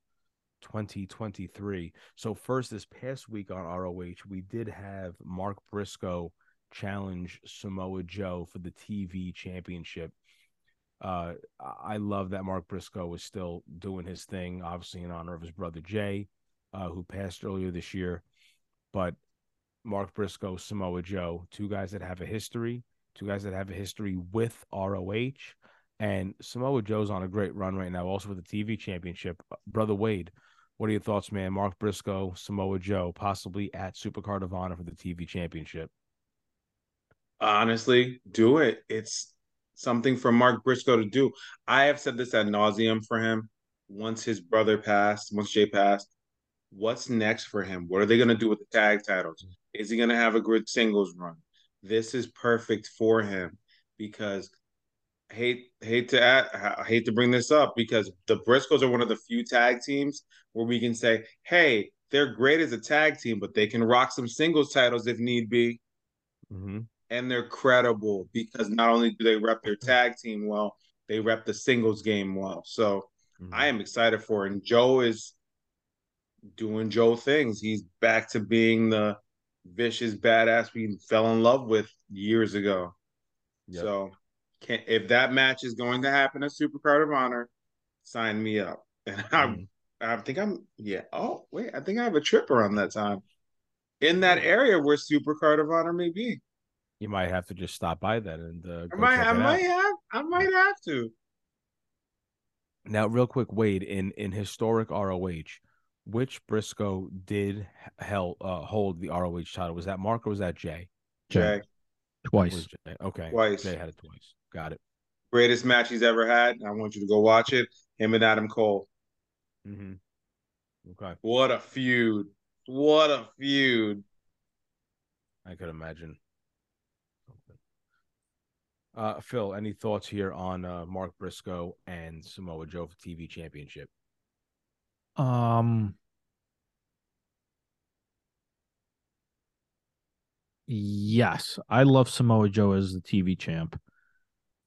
2023. So first, this past week on ROH, we did have Mark Briscoe challenge Samoa Joe for the TV championship. Uh, I love that Mark Briscoe is still doing his thing, obviously in honor of his brother Jay, uh, who passed earlier this year. But Mark Briscoe, Samoa Joe, two guys that have a history, two guys that have a history with ROH. And Samoa Joe's on a great run right now, also with the TV championship. Brother Wade, what are your thoughts, man? Mark Briscoe, Samoa Joe, possibly at Supercard of Honor for the TV championship. Honestly, do it. It's something for Mark Briscoe to do. I have said this at nauseum for him. Once his brother passed, once Jay passed, what's next for him? What are they going to do with the tag titles? Is he going to have a good singles run? This is perfect for him because hate hate to add, I hate to bring this up because the Briscoes are one of the few tag teams where we can say, "Hey, they're great as a tag team, but they can rock some singles titles if need be." Mm-hmm. and they're credible because not only do they rep their tag team well, they rep the singles game well. So Mm-hmm. I am excited for it. And Joe is doing Joe things. He's back to being the vicious badass we fell in love with years ago. Yep. So can if that match is going to happen at Supercard of Honor, sign me up. [laughs] And I Mhm. I think I'm yeah. Oh, wait, I think I have a trip around that time. In that area where Supercard of Honor may be. You might have to just stop by then and uh, I might check I might out. have I might have to. Now, real quick, Wade, in in historic ROH, which Briscoe did h- held uh, hold the ROH title? Was that Mark or was that Jay? Jay, It twice. Okay, Twice. They had it twice. Got it. greatest match he's ever had. I want you to go watch it. Him and Adam Cole. Mm-hmm. Okay, What a feud. What a feud. I could imagine. Uh, Phil, any thoughts here on uh, Mark Briscoe and Samoa Joe for TV Championship? Um. Yes, I love Samoa Joe as the TV champ.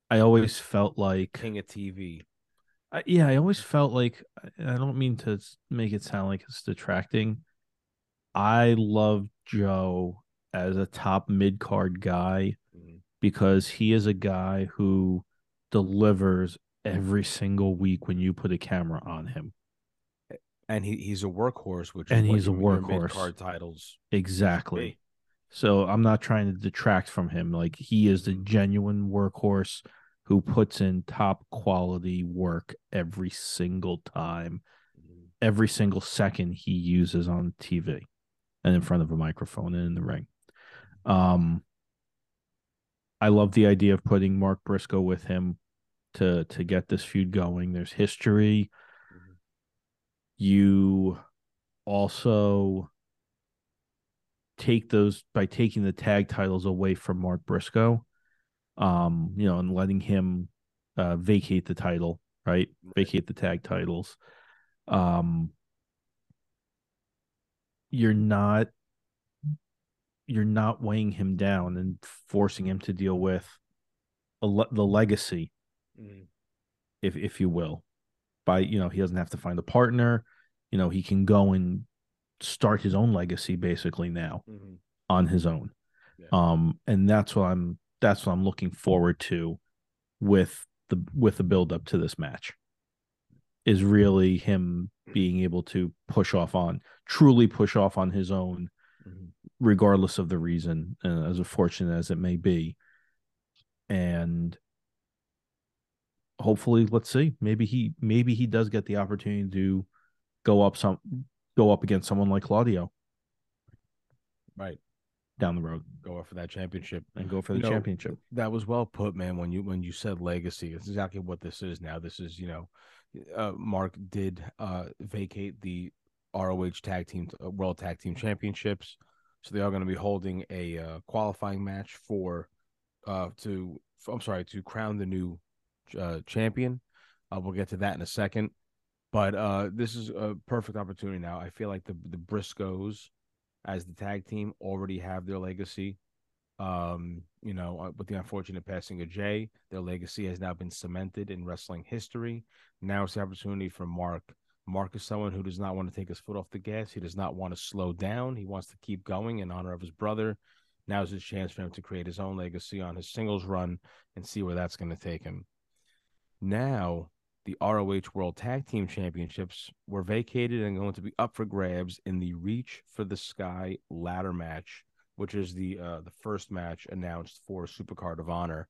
I always felt like, King of TV. I- yeah, I always felt like. I don't mean to make it sound like it's detracting. I love Joe as a top mid card guy Mhm. because he is a guy who delivers every single week when you put a camera on him. And he, he's a workhorse, which And is he's a workhorse. mid-card titles. Exactly. So I'm not trying to detract from him. Like he is the genuine workhorse who puts in top quality work every single time, Mhm. every single second he uses on TV and in front of a microphone and in the ring. Um I love the idea of putting Mark Briscoe with him to to get this feud going. There's history. Mhm. You also take those by taking the tag titles away from Mark Briscoe, um, you know, and letting him uh, vacate the title, right? Right. Vacate the tag titles. Um, you're not you're not weighing him down and forcing him to deal with a le- the legacy, Mhm. if if you will. By you know, he doesn't have to find a partner. You know, he can go and start his own legacy basically now Mhm. on his own. Yeah. Um, and that's what I'm that's what I'm looking forward to with the with the build up to this match. Is really him being able to push off on truly push off on his own, Mhm. regardless of the reason, uh, as unfortunate as it may be. And hopefully, let's see, maybe he maybe he does get the opportunity to go up some go up against someone like Claudio Right. down the road Go for that championship. and go for the You know, championship. That was well put, man. When you when you said legacy, it's exactly what this is now. This is you know, uh, Mark did uh, vacate the ROH Tag Team uh, World Tag Team Championships, so they are going to be holding a uh, qualifying match for uh to I'm sorry to crown the new uh, champion. Uh, we'll get to that in a second, but uh, this is a perfect opportunity now. I feel like the the Briscoes as the tag team already have their legacy um, you know, uh, with the unfortunate passing of Jay, their legacy has now been cemented in wrestling history. Now it's the opportunity for Mark. Mark is someone who does not want to take his foot off the gas. He does not want to slow down. He wants to keep going in honor of his brother. Now is his chance for him to create his own legacy on his singles run and see where that's going to take him. Now, the ROH World Tag Team Championships were vacated and going to be up for grabs in the Reach for the Sky ladder match which is the uh, the first match announced for Supercard of Honor.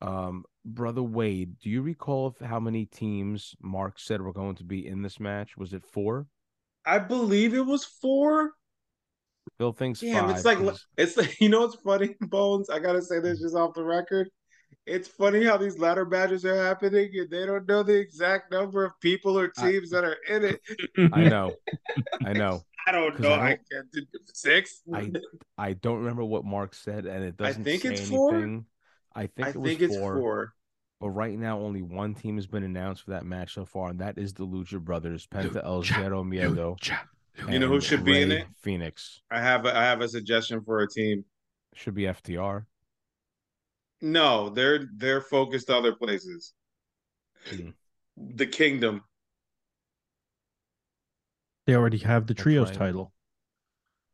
Um, brother Wade, do you recall how many teams Mark said were going to be in this match? Was it four? I believe it was four. Phil thinks Damn, five. it's like it's [laughs] like you know what's funny, Bonez. I gotta say this just off the record. It's funny how these ladder matches are happening, and they don't know the exact number of people or I- teams that are in it. I know, I know. [laughs] I don't know. I I don't- can't do six. I I don't remember what Mark said, and it doesn't I think say it's four. I think I it was think it's four, four. but right now only one team has been announced for that match so far, and that is the Lucha Brothers, Penta El Zero Miedo. You know who and should be in it? Phoenix I have a, I have a suggestion for a team. should be FTR. No, they're they're focused other places. Hmm. The Kingdom. They already have the That's trios right. title.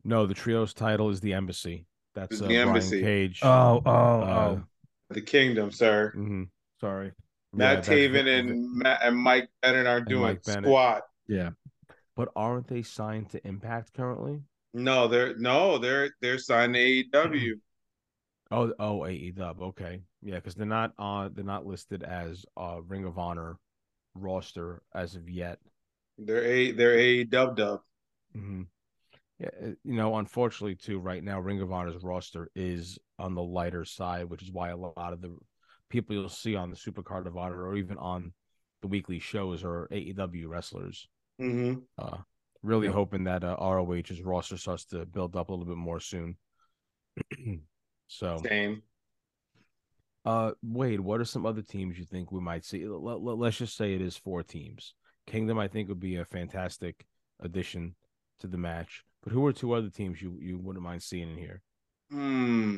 No, the trios title is the Embassy. That's uh, the Brian Embassy. Cage. Oh, oh, Uh, oh. The Kingdom, sir. mhm. Sorry. Matt that's Taven [laughs] and Vi- Matt and Mike Bennett are doing Mike Bennett. squat. Yeah. but aren't they signed to Impact currently? No, they're no, they're they're signed to AEW. Oh, oh, AEW. Okay, yeah, because they're not on. They're not listed as uh Ring of Honor roster as of yet. They're a they're AEW dub. hmm Yeah, uh, you know, unfortunately, too, right now, Ring of Honor's roster is on the lighter side, which is why a lot of the people you'll see on the Supercard of Honor or even on the weekly shows are AEW wrestlers. Mm-hmm. Uh, really Yep. hoping that uh, ROH's roster starts to build up a little bit more soon. [clears throat] so, Same. uh, Wade, what are some other teams you think we might see? Let, let, let's just say it is four teams. Kingdom, I think, would be a fantastic addition to the match. But who are two other teams you, you wouldn't mind seeing in here? Hmm.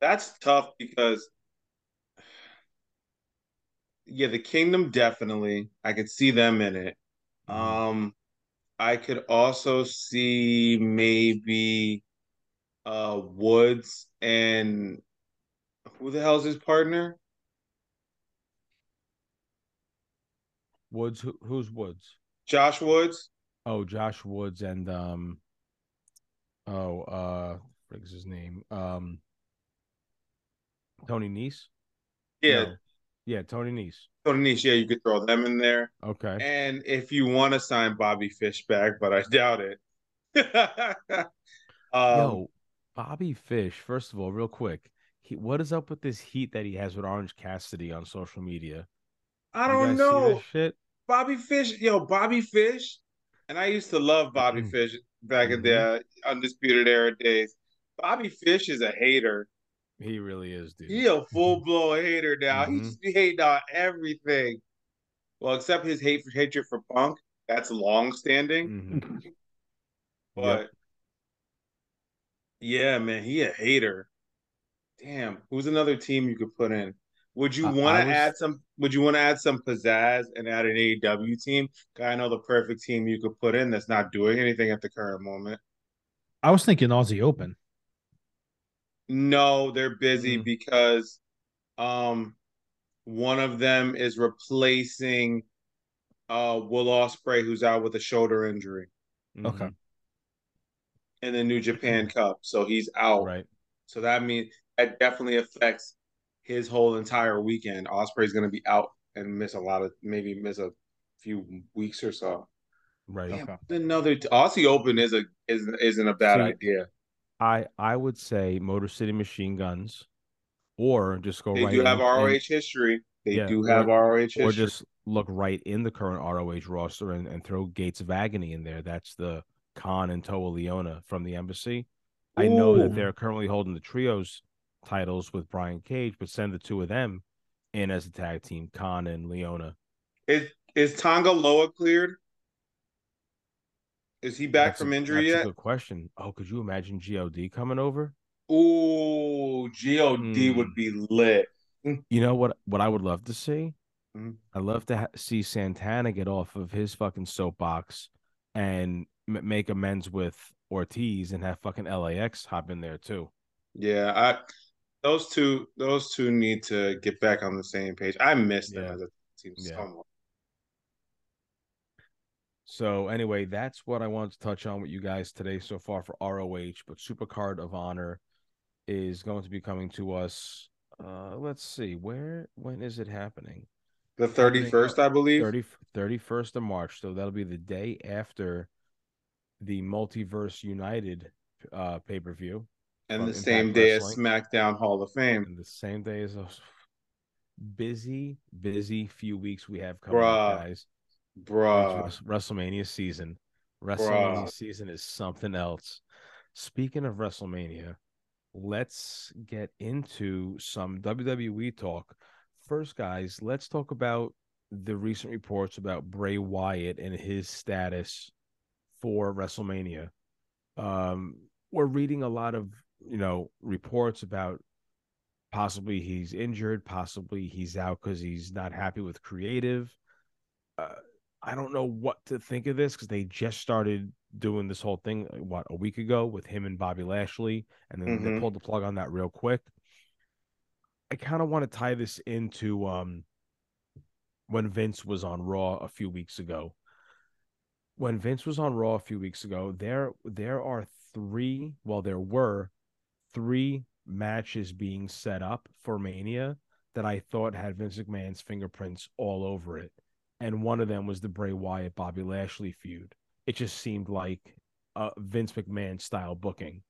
That's tough because yeah, the Kingdom definitely. I could see them in it. Mhm. Um I could also see maybe uh Woods and who the hell's his partner? Woods, who, who's Woods? Josh Woods. Oh, Josh Woods and um, oh, uh, what's his name? Um, Tony Nese. Yeah, No. yeah, Tony Nese. Tony Nese, yeah, you could throw them in there. Okay. And if you want to sign Bobby Fish back, but I doubt it. [laughs] um, Yo, Bobby Fish. First of all, real quick, he, what is up with this heat that he has with Orange Cassidy on social media? I don't guys see that know. shit. Bobby Fish, yo, Bobby Fish. And I used to love Bobby Mhm. Fish back in the uh, Undisputed Era days. Bobby Fish is a hater. He really is, dude. He a full blown hater now. He Mhm. just be hating on everything. Well, except his hate for hatred for Punk. That's long standing. But yeah, man, he a hater. Damn, who's another team you could put in? Would you want to was- add some? Would you want to add some pizzazz and add an AEW team? I know the perfect team you could put in that's not doing anything at the current moment. I was thinking Aussie Open. No, they're busy Mm. because um one of them is replacing uh Will Ospreay who's out with a shoulder injury Okay. Mhm. In the New Japan [clears throat] Cup. So he's out. Right. So that means that definitely affects his whole entire weekend. Ospreay's going to be out and miss a lot of maybe miss a few weeks or so. Right. Damn, Okay. another Aussie Open is a is isn't a bad See, idea. I I would say Motor City Machine Guns, or just go They right do have in- ROH in- history. They Yeah, do or- have ROH history. or just look right in the current ROH roster and, and throw Gates of Agony in there. That's the Kaun and Toa Liona from the embassy. I know that they're currently holding the trios titles with Brian Cage, but send the two of them in as a tag team, Kaun and Liona. Is is Tonga Loa cleared? Is he back That's a- from injury that's a yet? good question. Oh, could you imagine God coming over? Ooh, God Hmm. would be lit. You know what? What I would love to see. Mhm. I'd love to ha- see Santana get off of his fucking soapbox and m- make amends with Ortiz and have fucking LAX hop in there too. Yeah, I those two those two need to get back on the same page. I miss them Yeah. as a team so Yeah. much. So anyway, that's what I wanted to touch on with you guys today so far for ROH. But Supercard of Honor is going to be coming to us. Uh, let's see, where when is it happening? The thirty first, I believe. 30, 31st of March. So that'll be the day after the Multiverse United uh pay per view. and the Impact same day as SmackDown Hall of Fame. And the same day as us. Busy, busy few weeks we have coming Bruh. guys. Bruh. WrestleMania season. WrestleMania season is something else. Speaking of WrestleMania, let's get into some WWE talk. First, guys, let's talk about the recent reports about Bray Wyatt and his status for WrestleMania. Um, we're reading a lot of you know reports about possibly he's injured, possibly he's out because he's not happy with creative. Uh, I don't know what to think of this because they just started doing this whole thing uh, what a week ago with him and Bobby Lashley, and then they Mhm. pulled the plug on that real quick. I kind of want to tie this into um when Vince was on Raw a few weeks ago. When Vince was on Raw a few weeks ago, there there are three, well there were three matches being set up for Mania that I thought had Vince McMahon's fingerprints all over it. And one of them was the Bray Wyatt Bobby Lashley feud. It just seemed like a Vince McMahon style booking.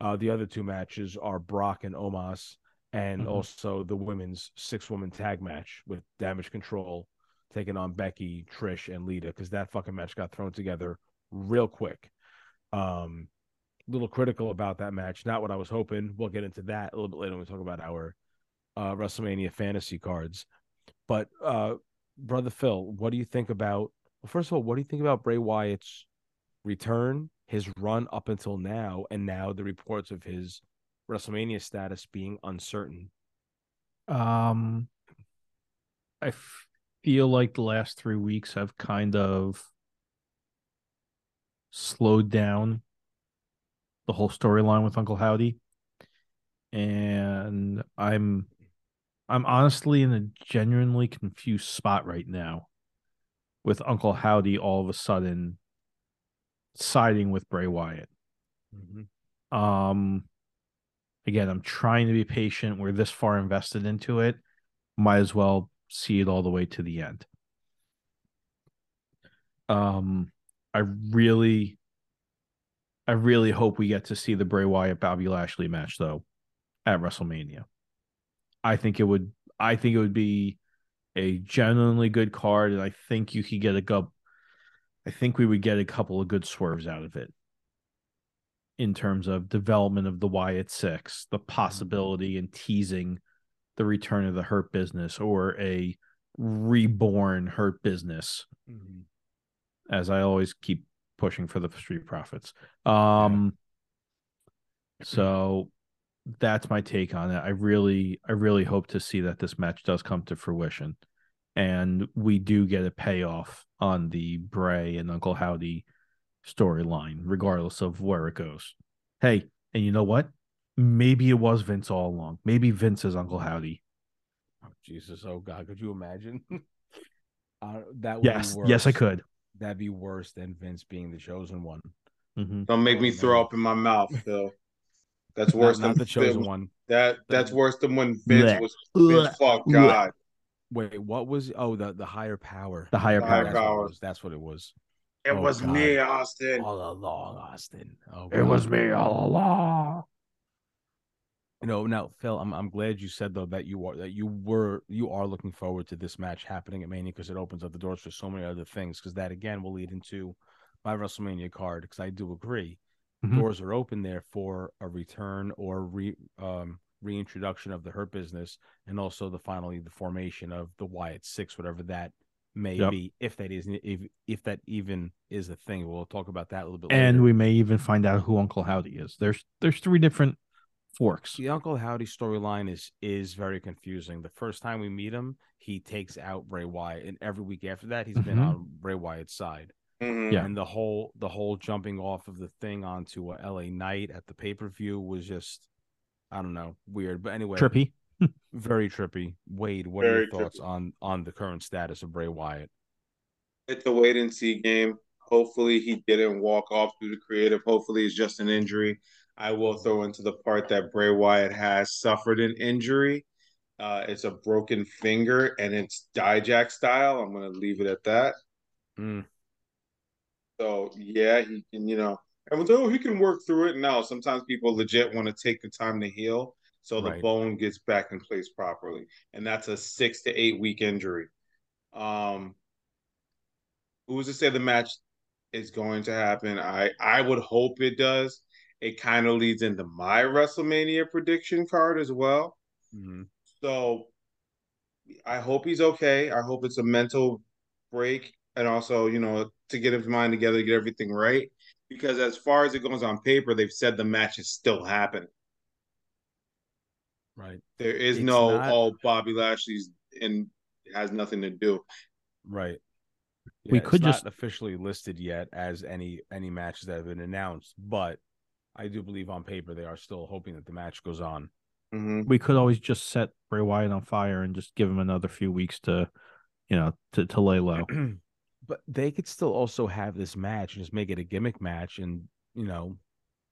Uh, the other two matches are Brock and Omos, and Mhm. also the women's six woman tag match with Damage Control taking on Becky, Trish, and Lita because that fucking match got thrown together real quick. Um, little critical about that match. Not what I was hoping. We'll get into that a little bit later when we talk about our uh, WrestleMania fantasy cards. But uh, brother Phil, what do you think about? Well, first of all, what do you think about Bray Wyatt's return, his run up until now, and now the reports of his WrestleMania status being uncertain? Um, I feel like the last three weeks have kind of slowed down the whole storyline with Uncle Howdy, and I'm I'm honestly in a genuinely confused spot right now with Uncle Howdy all of a sudden siding with Bray Wyatt. Um, again, I'm trying to be patient. We're this far invested into it. Might as well see it all the way to the end. Um, I really, I really hope we get to see the Bray Wyatt Bobby Lashley match though at WrestleMania. I think it would. I think it would be a genuinely good card, and I think you could get a go. I think we would get a couple of good swerves out of it in terms of development of the Wyatt Six, the possibility and teasing the return of the Hurt Business or a reborn Hurt Business, as I always keep pushing for the Street Profits. Um, [clears throat] so that's my take on it. I really, I really hope to see that this match does come to fruition, and we do get a payoff on the Bray and Uncle Howdy storyline, regardless of where it goes. Hey, and you know what? Maybe it was Vince all along. Maybe Vince is Uncle Howdy. Oh, Jesus, oh God, could you imagine? [laughs] uh, that would Yes, be worse. yes, I could. That'd be worse than Vince being the chosen one. Mhm. Don't make Oh, me throw man. up in my mouth, Phil. [laughs] That's worse not than the chosen one. That that's worse than when Vince Blech. was Vince fought Blech. God. Wait, what was? Oh, the the higher power. The higher The higher power. That's what it power. was. That's what it was. It Oh, was God. me, Austin. All along, Austin. Oh, It was me all along. You know, now Phil, I'm I'm glad you said though that you are that you were you are looking forward to this match happening at Mania because it opens up the doors for so many other things. Because that again will lead into my WrestleMania card. Because I do agree, Mhm. doors are open there for a return or re um reintroduction of the Hurt Business, and also the finally the formation of the Wyatt Six, whatever that may Yep. be, if that is if if that even is a thing. We'll talk about that a little bit And later. we may even find out who Uncle Howdy is. There's there's three different forks. The Uncle Howdy storyline is is very confusing. The first time we meet him, he takes out Bray Wyatt, and every week after that, he's been Mhm. on Bray Wyatt's side. Mhm. Yeah. And the whole the whole jumping off of the thing onto a LA Knight at the pay per view was just, I don't know, weird. But anyway, Trippy. [laughs] very trippy. Wade, what are your thoughts on on the current status of Bray Wyatt? It's a wait and see game. Hopefully he didn't walk off through the creative. Hopefully it's just an injury. I will throw into the part that Bray Wyatt has suffered an injury. Uh, it's a broken finger and it's Dijak style. I'm gonna leave it at that. Mm, So yeah, he can, you know, and though he can work through it. No, sometimes people legit want to take the time to heal so the Right. bone gets back in place properly, and that's a six to eight week injury. Um, who's to say the match is going to happen? I I would hope it does. It kind of leads into my WrestleMania prediction card as well. mhm. So I hope he's okay. I hope it's a mental break and also, you know, to get his mind together, get everything right. Because as far as it goes on paper, they've said the match is still happening. Right, There is It's no not- oh Bobby Lashley's and has nothing to do. right. We Yeah, it's could not just- officially listed yet as any any matches that have been announced, but I do believe on paper they are still hoping that the match goes on. Mhm. We could always just set Bray Wyatt on fire and just give him another few weeks to, you know, to, to lay low. [clears throat] but they could still also have this match and just make it a gimmick match, and you know,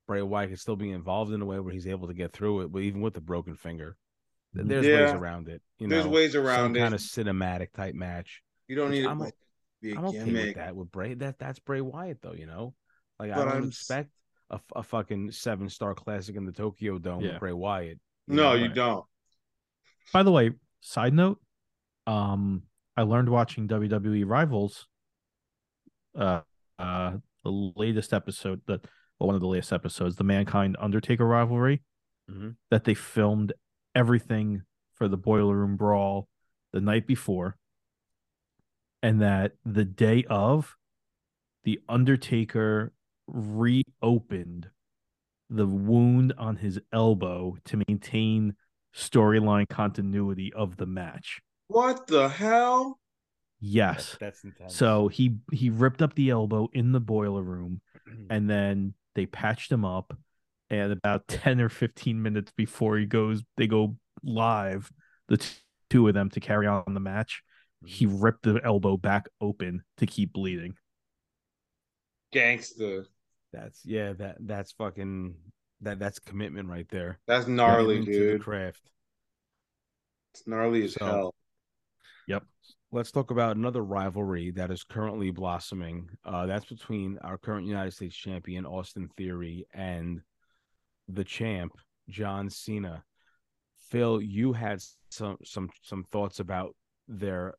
Bray Wyatt could still be involved in a way where he's able to get through it, but even with the broken finger. Th-. There's ways around it. You know, There's know, ways some around it. kind of cinematic type match. you don't which need I'm it to be a I'm okay with that with Bray. That that's Bray Wyatt though, you know. Like I But don't I'm expect a, f- a fucking seven star classic in the Tokyo Dome Yeah. with Bray Wyatt. you No, know? you Right. don't. By the way, side note, um, I learned watching WWE Rivals, uh, uh, the latest episode that, well, one of the latest episodes, the Mankind Undertaker rivalry, Mhm. that they filmed everything for the Boiler Room Brawl the night before, and that the day of, the Undertaker reopened the wound on his elbow to maintain storyline continuity of the match. What the hell? Yes. That- that's intense. So he he ripped up the elbow in the boiler room [clears throat] and then they patched him up and about 10 or 15 minutes before he goes they go live the t- two of them to carry on the match mm-hmm. he ripped the elbow back open to keep bleeding Gangster. That's yeah, that that's fucking that that's commitment right there. That's gnarly, Commitment dude. craft. It's gnarly as So- hell. Yep. Let's talk about another rivalry that is currently blossoming. Uh, that's between our current United States champion Austin Theory and the champ John Cena. Phil, you had some some some thoughts about their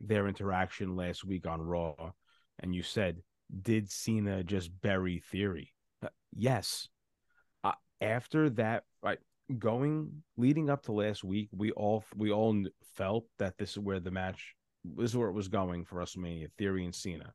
their interaction last week on Raw, and you said, "Did Cena just bury Theory?" Uh, yes. Uh, after that, right, going leading up to last week, we all we all felt that this is where the match this is where it was going for WrestleMania, Theory and Cena.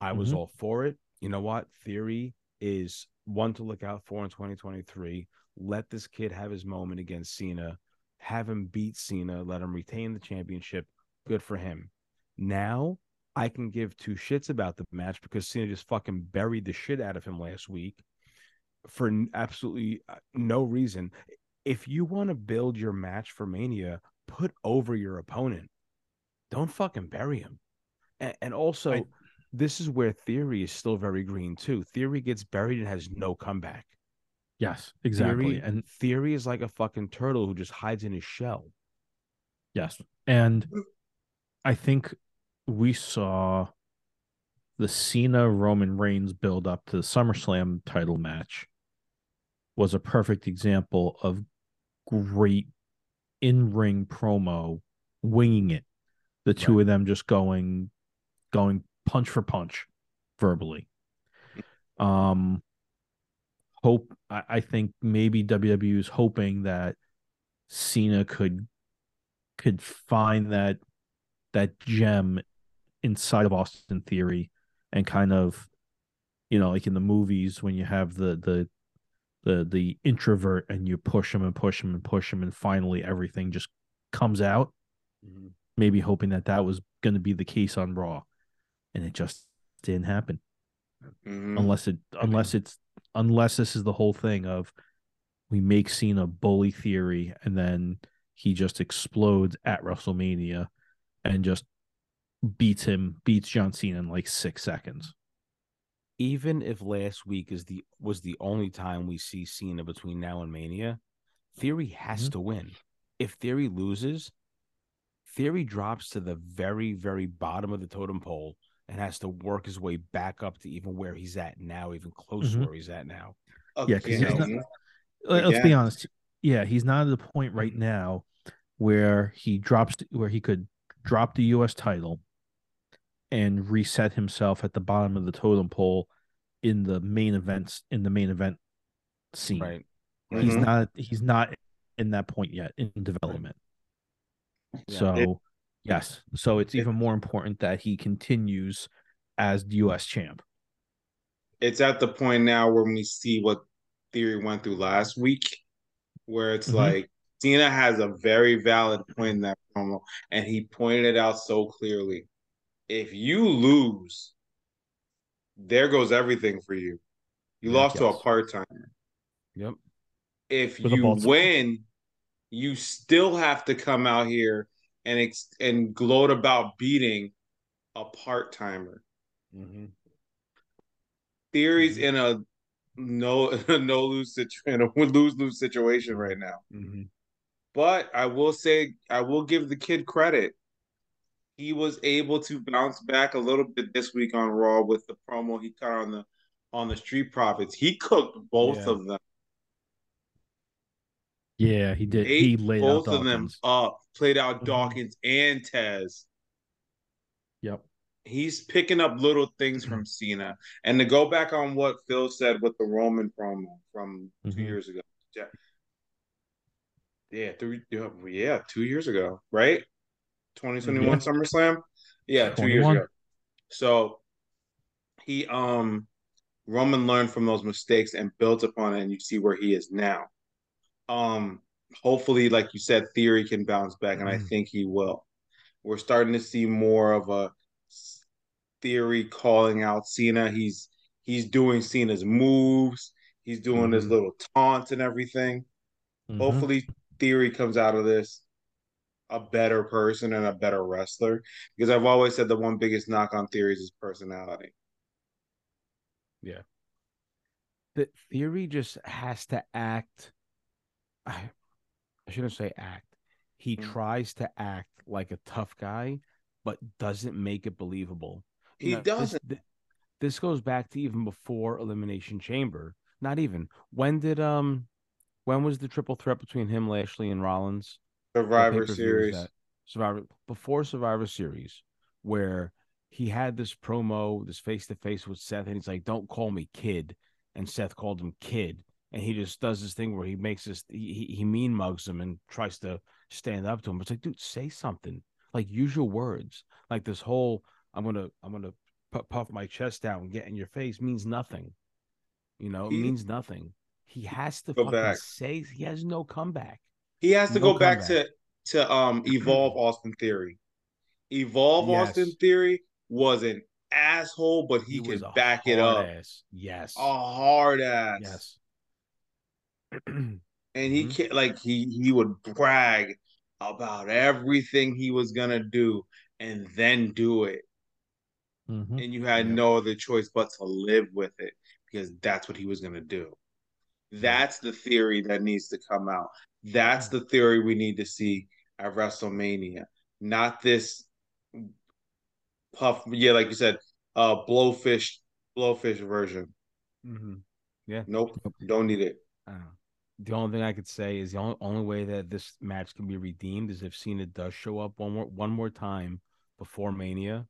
I was Mhm. all for it. You know what? Theory is one to look out for in 2023. let this kid have his moment against Cena, have him beat Cena, let him retain the championship. Good for him. Now I can give two shits about the match because Cena just fucking buried the shit out of him last week for absolutely uh, no reason. If you want to build your match for Mania, put over your opponent. Don't fucking bury him. And, and also, I, this is where Theory is still very green too. Theory gets buried and has no comeback. Yes, exactly. Theory, and Theory is like a fucking turtle who just hides in his shell. Yes. And I think we saw the Cena Roman Reigns build up to the SummerSlam title match was a perfect example of great in ring promo, winging it. The two right. of them just going, going punch for punch, verbally. Um, hope I, I think maybe WWE is hoping that Cena could could find that that gem inside of Austin Theory and kind of you know like in the movies when you have the the the the introvert and you push him and push him and push him and finally everything just comes out mm-hmm. maybe hoping that that was going to be the case on raw and it just didn't happen mm-hmm. unless it unless it's unless this is the whole thing of we make Cena bully theory and then he just explodes at WrestleMania and just beats him beats John Cena in like 6 seconds even if last week is the was the only time we see Cena between now and Mania, Theory has mm-hmm. to win. If Theory loses, Theory drops to the very, very bottom of the totem pole and has to work his way back up to even where he's at now, even close mm-hmm. to where he's at now. Yeah, because let's be honest. Yeah, he's not at the point right now where he drops where he could drop the U.S. title and reset himself at the bottom of the totem pole in the main events in the main event scene. Right. Mm-hmm. He's not he's not in that point yet in development. Yeah. So it, yes. So it's it, even more important that he continues as the US champ. It's at the point now where we see what Theory went through last week, where it's mm-hmm. like Cena has a very valid point in that promo, and he pointed it out so clearly if you lose, there goes everything for you. You yeah, lost to a part timer. Yep. If With you win, you still have to come out here and ex- and gloat about beating a part timer. Mm-hmm. Theory's mm-hmm. in a no [laughs] no lose situation, lose lose situation right now. Mm-hmm. But I will say, I will give the kid credit he was able to bounce back a little bit this week on Raw with the promo he cut on the on the Street Profits. He cooked both yeah. of them. Yeah, he did. he laid both of them up, played out mm-hmm. Dawkins and Taz. Yep. He's picking up little things from Cena. And to go back on what Phil said with the Roman promo from mm-hmm. two years ago. Yeah. Yeah, three, yeah, two years ago, right? 2021 yeah. SummerSlam. Yeah, two 21. years ago. So he um Roman learned from those mistakes and built upon it, and you see where he is now. Um, hopefully, like you said, Theory can bounce back, and mm. I think he will. We're starting to see more of a Theory calling out Cena. He's he's doing Cena's moves. He's doing mm. his little taunts and everything. Mm-hmm. Hopefully, Theory comes out of this a better person and a better wrestler because I've always said the one biggest knock on Theory's is personality. Yeah. The theory just has to act I, [sighs] I shouldn't say act. He mm-hmm. tries to act like a tough guy but doesn't make it believable. You he know, doesn't. This, this goes back to even before Elimination Chamber. Not even. When did um when was the triple threat between him, Lashley, and Rollins? Survivor Series. Survivor before Survivor Series, where he had this promo, this face to face with Seth, and he's like, "Don't call me kid," and Seth called him kid, and he just does this thing where he makes this, he he mean mugs him and tries to stand up to him. It's like, dude, say something, like use your words. Like this whole, I'm gonna, I'm gonna puff my chest out and get in your face means nothing. You know, it he, means nothing. He has to fucking back. say he has no comeback. He has to No go back to to um [clears throat] evolve Austin Theory. Evolve Yes. Austin Theory was an asshole, but he, was could back it up. ass. Yes. A hard ass. yes. [clears throat] and he Mhm. can't like he he would brag about everything he was gonna do and then do it Mhm. and you had Yep. no other choice but to live with it because that's what he was gonna do that's the theory that needs to come out that's the theory we need to see at wrestlemania not this puff yeah like you said uh blowfish blowfish version Mhm. nope Nope. don't need it I. The only thing I could say is the only, only way that this match can be redeemed is if Cena does show up one more one more time before Mania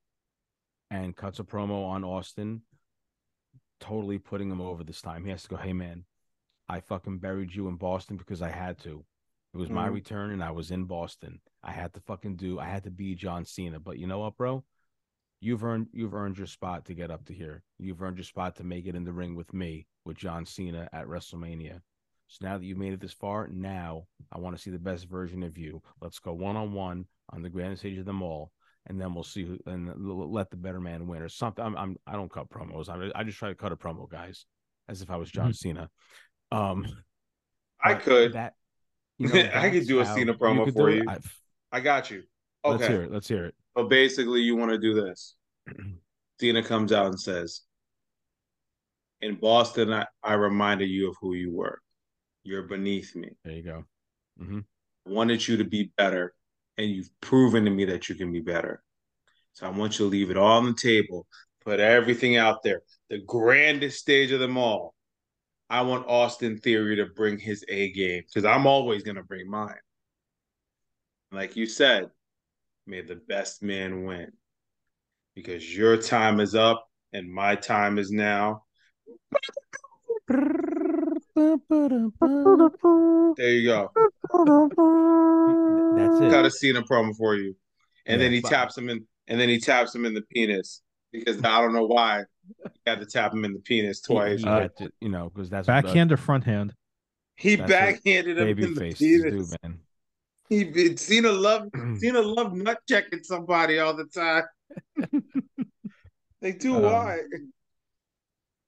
and cuts a promo on Austin, totally putting him over this time. He has to go, hey man, I fucking buried you in Boston because I had to. It was my Mhm. return and I was in Boston. I had to fucking do I had to be John Cena. But you know what, bro? You've earned you've earned your spot to get up to here. You've earned your spot to make it in the ring with me, with John Cena at WrestleMania. So now that you've made it this far, now I want to see the best version of you. Let's go one on one on the grand stage of them all, and then we'll see who and let the better man win or something. I'm, I'm I don't cut promos. I I just try to cut a promo, guys, as if I was John Cena. Um, i could that. You know, [laughs] I could do a Cena promo could for you. I- i got you Okay. Let's hear it. Let's hear it. But basically, you want to do this. [clears throat] Cena comes out and says, In Boston, I, I reminded you of who you were. You're beneath me. There you go. Mm-hmm. I wanted you to be better, and you've proven to me that you can be better. So I want you to leave it all on the table, put everything out there, the grandest stage of them all. I want Austin Theory to bring his A game because I'm always going to bring mine. Like you said, may the best man win because your time is up and my time is now. There you go. That's it. Got a Cena promo for you, and Yeah, then he but- taps him in, and then he taps him in the penis because I don't know why he had to tap him in the penis twice. he but had you know, because that's Backhand or front hand? he that's what backhanded him baby in the faces do, penis. man. He Cena love [clears throat] Cena love nut checking somebody all the time. [laughs] they do Um, why?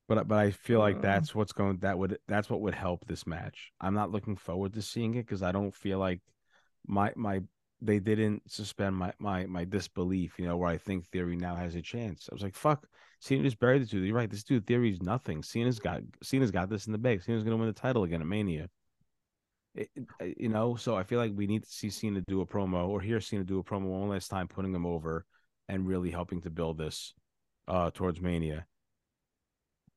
But but I feel like Uh. that's what's going that would that's what would help this match. I'm not looking forward to seeing it because I don't feel like my my they didn't suspend my my my disbelief, you know, where I think Theory now has a chance. I was like, fuck, Cena just buried the dude. You're right, this dude Theory's nothing. Cena's got Cena's got this in the bag. Cena's gonna win the title again at Mania. It- it- you know, so I feel like we need to see Cena do a promo or hear Cena do a promo one last time, putting him over and really helping to build this uh towards Mania.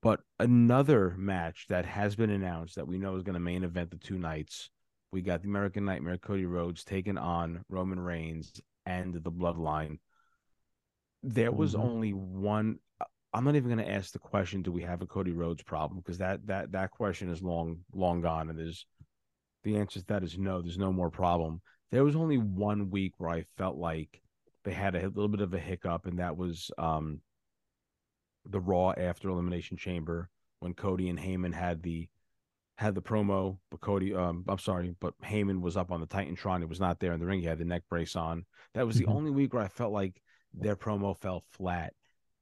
But another match that has been announced that we know is going to main event the two nights. We got the American Nightmare Cody Rhodes taking on Roman Reigns and the Bloodline. There was Mhm. only one. I'm not even going to ask the question, do we have a Cody Rhodes problem? Because that that that question is long long gone, and there's the answer to that is no. There's no more problem. There was only one week where I felt like they had a little bit of a hiccup, and that was um the Raw after Elimination Chamber when Cody and Heyman had the had the promo, but Cody, um, I'm sorry, but Heyman was up on the Titantron. He was not there in the ring. He had the neck brace on. That was the Mhm. only week where I felt like their promo fell flat.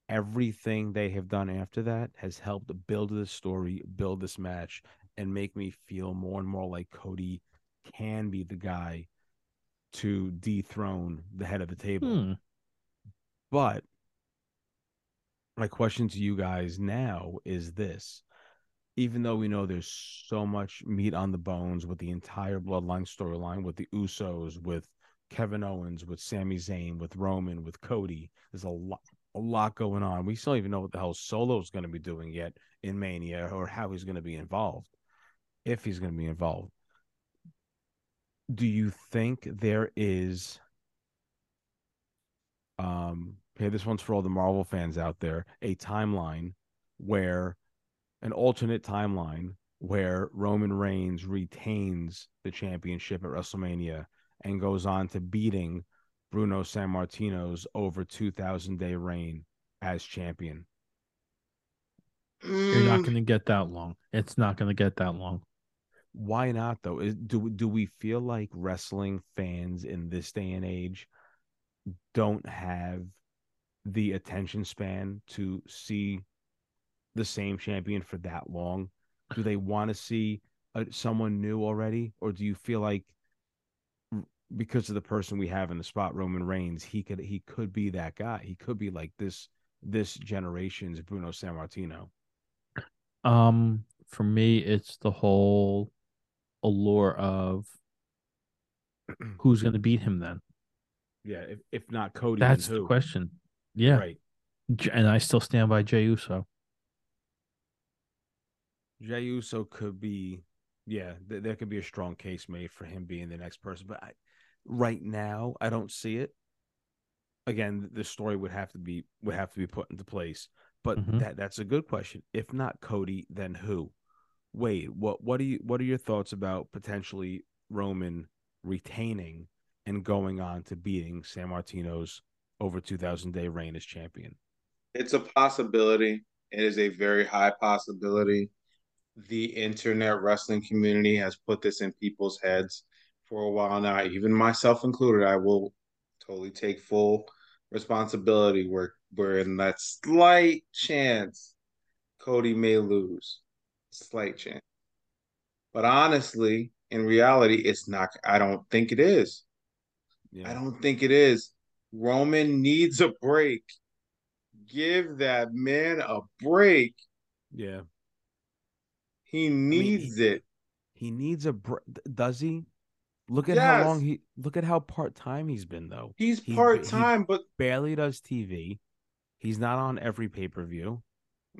Everything they have done after that has helped build this story, build this match, and make me feel more and more like Cody can be the guy to dethrone the head of the table. Hmm. But my question to you guys now is this. Even though we know there's so much meat on the bones with the entire bloodline storyline, with the Usos, with Kevin Owens, with Sami Zayn, with Roman, with Cody, there's a lot a lot going on. We still don't even know what the hell Solo's going to be doing yet in Mania or how he's going to be involved, if he's going to be involved. Do you think there is um okay this one's for all the marvel fans out there a timeline where an alternate timeline where roman reigns retains the championship at wrestlemania and goes on to beating Bruno Sammartino's over 2000 day reign as champion You're not Mm, going to get that long. It's not going to get that long. Why not though? Is, do do we feel like wrestling fans in this day and age don't have the attention span to see the same champion for that long? Do they want to see uh, someone new already, or do you feel like r- because of the person we have in the spot, Roman Reigns, he could he could be that guy. He could be like this this generation's Bruno Sammartino. Um, for me, it's the whole allure of [clears throat] who's going to beat him then. Yeah, if, if not Cody, That's the question. Yeah. Right. And I still stand by Jey Uso. Jey Uso could be, yeah, th- there could be a strong case made for him being the next person. But I, right now, I don't see it. Again, the story would have to be would have to be put into place. But Mhm. that that's a good question. If not Cody, then who? Wade, what what do you what are your thoughts about potentially Roman retaining and going on to beating Sammartino's over two thousand day reign as champion? It's a possibility. It is a very high possibility. The internet wrestling community has put this in people's heads for a while now, even myself included. I will totally take full responsibility where we're in that slight chance Cody may lose. Slight chance. But honestly, in reality, it's not I don't think it is. Yeah. I don't think it is. Roman needs a break. Give that man a break. Yeah. He needs it. He needs a br- does he? Look at Yes. how long he look at how part time he's been though. He's He- part time, but Barely does TV. He's not on every pay per view.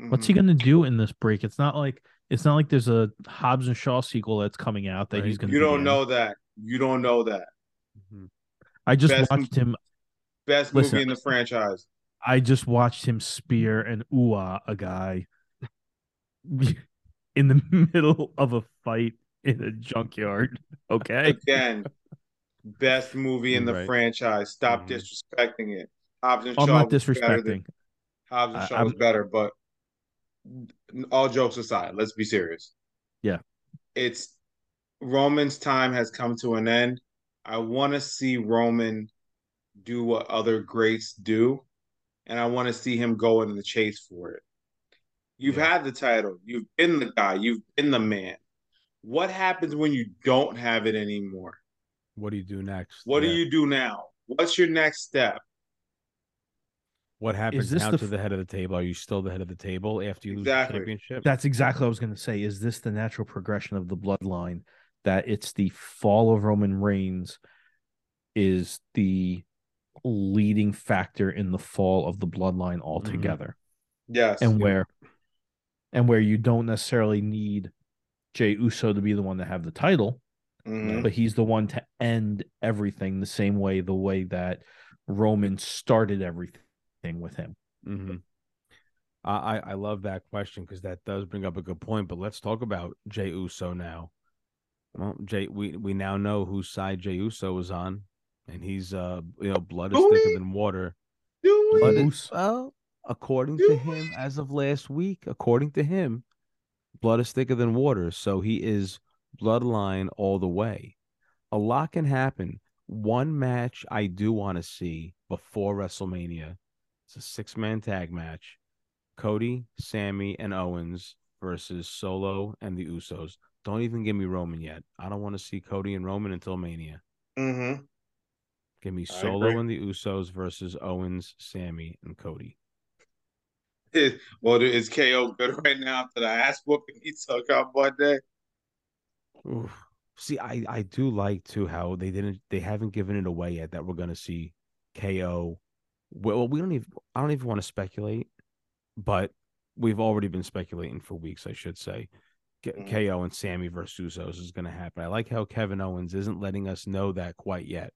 What's he Mhm. going to do in this break? It's not like it's not like there's a Hobbs and Shaw sequel that's coming out that he's going to. You don't know that. You don't know that. I just Best- watched him. Best Listen. movie in the franchise. I just watched him spear and ooh a guy [laughs] in the [laughs] middle of a fight in a junkyard. [laughs] Okay, Again, best movie in the Right. franchise. Stop Mhm. disrespecting it. Hobbs and I'm Shaw not was better than- disrespecting. Hobbs and I- Shaw I'm- was better, but all jokes aside, let's be serious. Yeah. It's Roman's time has come to an end. I want to see Roman do what other greats do, and I want to see him go in the chase for it. You've Yeah. had the title, you've been the guy, you've been the man. What happens when you don't have it anymore? What do you do next? What Yeah. do you do now? What's your next step? What happens now the to the head of the table? Are you still the head of the table after you lose the championship? That's exactly what I was going to say. Is this the natural progression of the bloodline? That it's the fall of Roman Reigns is the leading factor in the fall of the bloodline mm-hmm. altogether. Yes. and where and where you don't necessarily need Jey Uso to be the one to have the title, Mhm. but he's the one to end everything the same way the way that Roman started everything with him. hmm I, I I love that question because that does bring up a good point. But let's talk about Jey Uso now. Well, Jay, we we now know whose side Jey Uso is on, and he's uh you know blood is Do thicker we? than water. Do we? Blood is, well, according Do to him, as of last week, according to him, blood is thicker than water. So he is bloodline all the way. A lot can happen. One match I do want to see before WrestleMania. It's a six man tag match. Cody, Sami, and Owens versus Solo and the Usos. Don't even give me Roman yet. I don't want to see Cody and Roman until Mania. Mm-hmm. Give me Solo and the Usos versus Owens, Sami, and Cody. [laughs] Well, is KO good right now after the ass whooping he took on Monday? Oof. See, I I do like too how they didn't they haven't given it away yet that we're gonna see KO. Well, we don't even I don't even want to speculate, but we've already been speculating for weeks, I should say. K- Mhm. KO and Sami versus Usos is gonna happen. I like how Kevin Owens isn't letting us know that quite yet.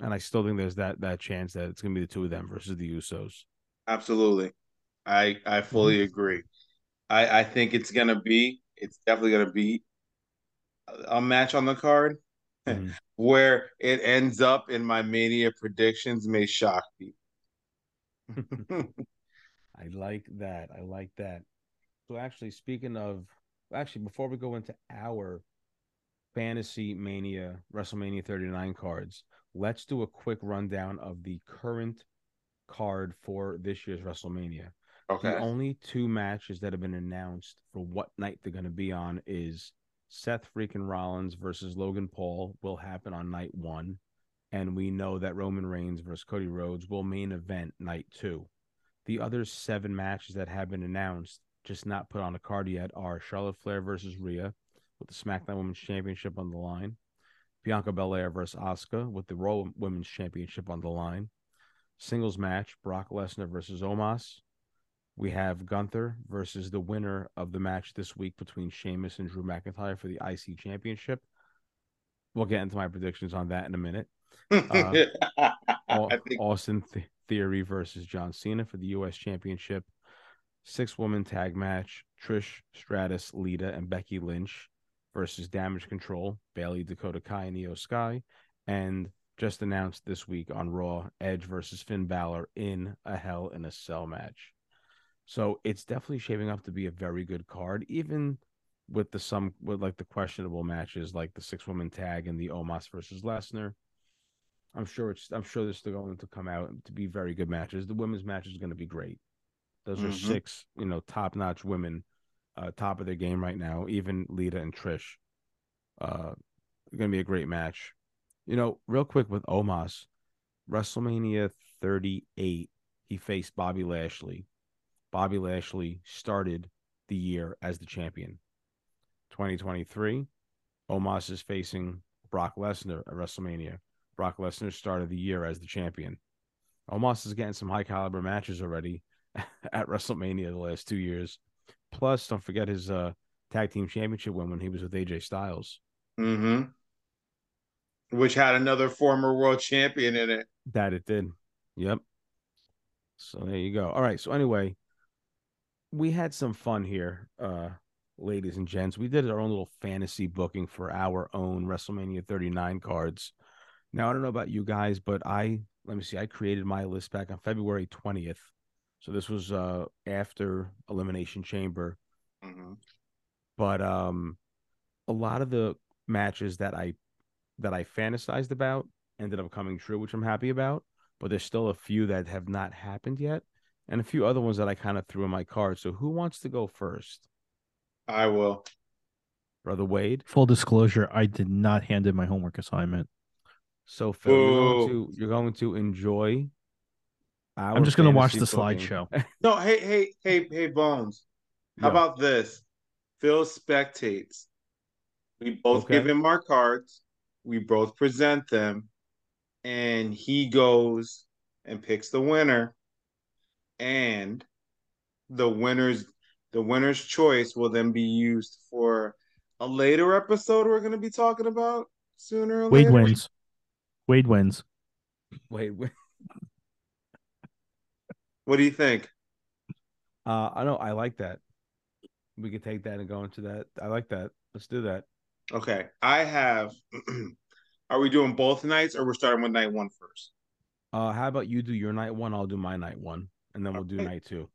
And I still think there's that that chance that it's gonna be the two of them versus the Usos. Absolutely. I I fully agree. I I think it's gonna be it's definitely gonna be a a match on the card Mhm. [laughs] where it ends up in my mania predictions may shock people. [laughs] I like that. I like that. So actually, speaking of, actually, before we go into our fantasy mania WrestleMania 39 cards, let's do a quick rundown of the current card for this year's WrestleMania. okay. The only two matches that have been announced for what night they're going to be on is Seth freaking Rollins versus Logan Paul will happen on night one. And we know that Roman Reigns versus Cody Rhodes will main event night two. The other seven matches that have been announced, just not put on a card yet, are Charlotte Flair versus Rhea with the SmackDown Women's Championship on the line, Bianca Belair versus Asuka with the Raw Women's Championship on the line, singles match Brock Lesnar versus Omos. We have Gunther versus the winner of the match this week between Sheamus and Drew McIntyre for the IC Championship. We'll get into my predictions on that in a minute. Um, [laughs] Au- think Austin Th- Theory versus John Cena for the U.S. Championship. Six woman tag match Trish Stratus, Lita, and Becky Lynch versus Damage Control, Bayley, Dakota Kai, and Iyo Sky. And just announced this week on Raw, Edge versus Finn Balor in a Hell in a Cell match. So it's definitely shaping up to be a very good card, even with the some with like the questionable matches like the six woman tag and the Omos versus Lesnar. I'm sure it's I'm sure this is going to come out to be very good matches. The women's match is going to be great. Those are Mhm. six, you know, top notch women, uh, top of their game right now. Even Lita and Trish, uh, going to be a great match. You know, real quick with Omos, WrestleMania 38, he faced Bobby Lashley. Bobby Lashley started the year as the champion. 2023, Omos is facing Brock Lesnar at WrestleMania. Brock Lesnar started the year as the champion. Omos is getting some high caliber matches already [laughs] at WrestleMania the last two years. Plus, don't forget his uh, tag team championship win when he was with AJ Styles. hmm which had another former world champion in it. That it did. Yep. So there you go. All right. So anyway, we had some fun here, uh, ladies and gents. We did our own little fantasy booking for our own WrestleMania 39 cards. Now I don't know about you guys, but I let me see. I created my list back on February 20th. So this was uh after Elimination Chamber. Mhm. But um a lot of the matches that I that I fantasized about ended up coming true, which I'm happy about. But there's still a few that have not happened yet, and a few other ones that I kind of threw in my card. So who wants to go first, I will. brother Wade? Full disclosure, I did not hand in my homework assignment. So Phil, you're going to you're going to enjoy. Our I'm just going to watch the slideshow. [laughs] No, hey, hey, hey, hey, Bonez. How Yeah. about this? Phil spectates. We both Okay. give him our cards. We both present them, and he goes and picks the winner. And the winner's the winner's choice will then be used for a later episode we're going to be talking about sooner or Wade later. wins. Wade wins. Wait, wait. What do you think? Uh, I know I like that. We could take that and go into that. I like that. Let's do that. Okay, I have. [clears throat] are we doing both nights, or we're starting with night one first? Uh, how about you do your night one? I'll do my night one, and then we'll do night two.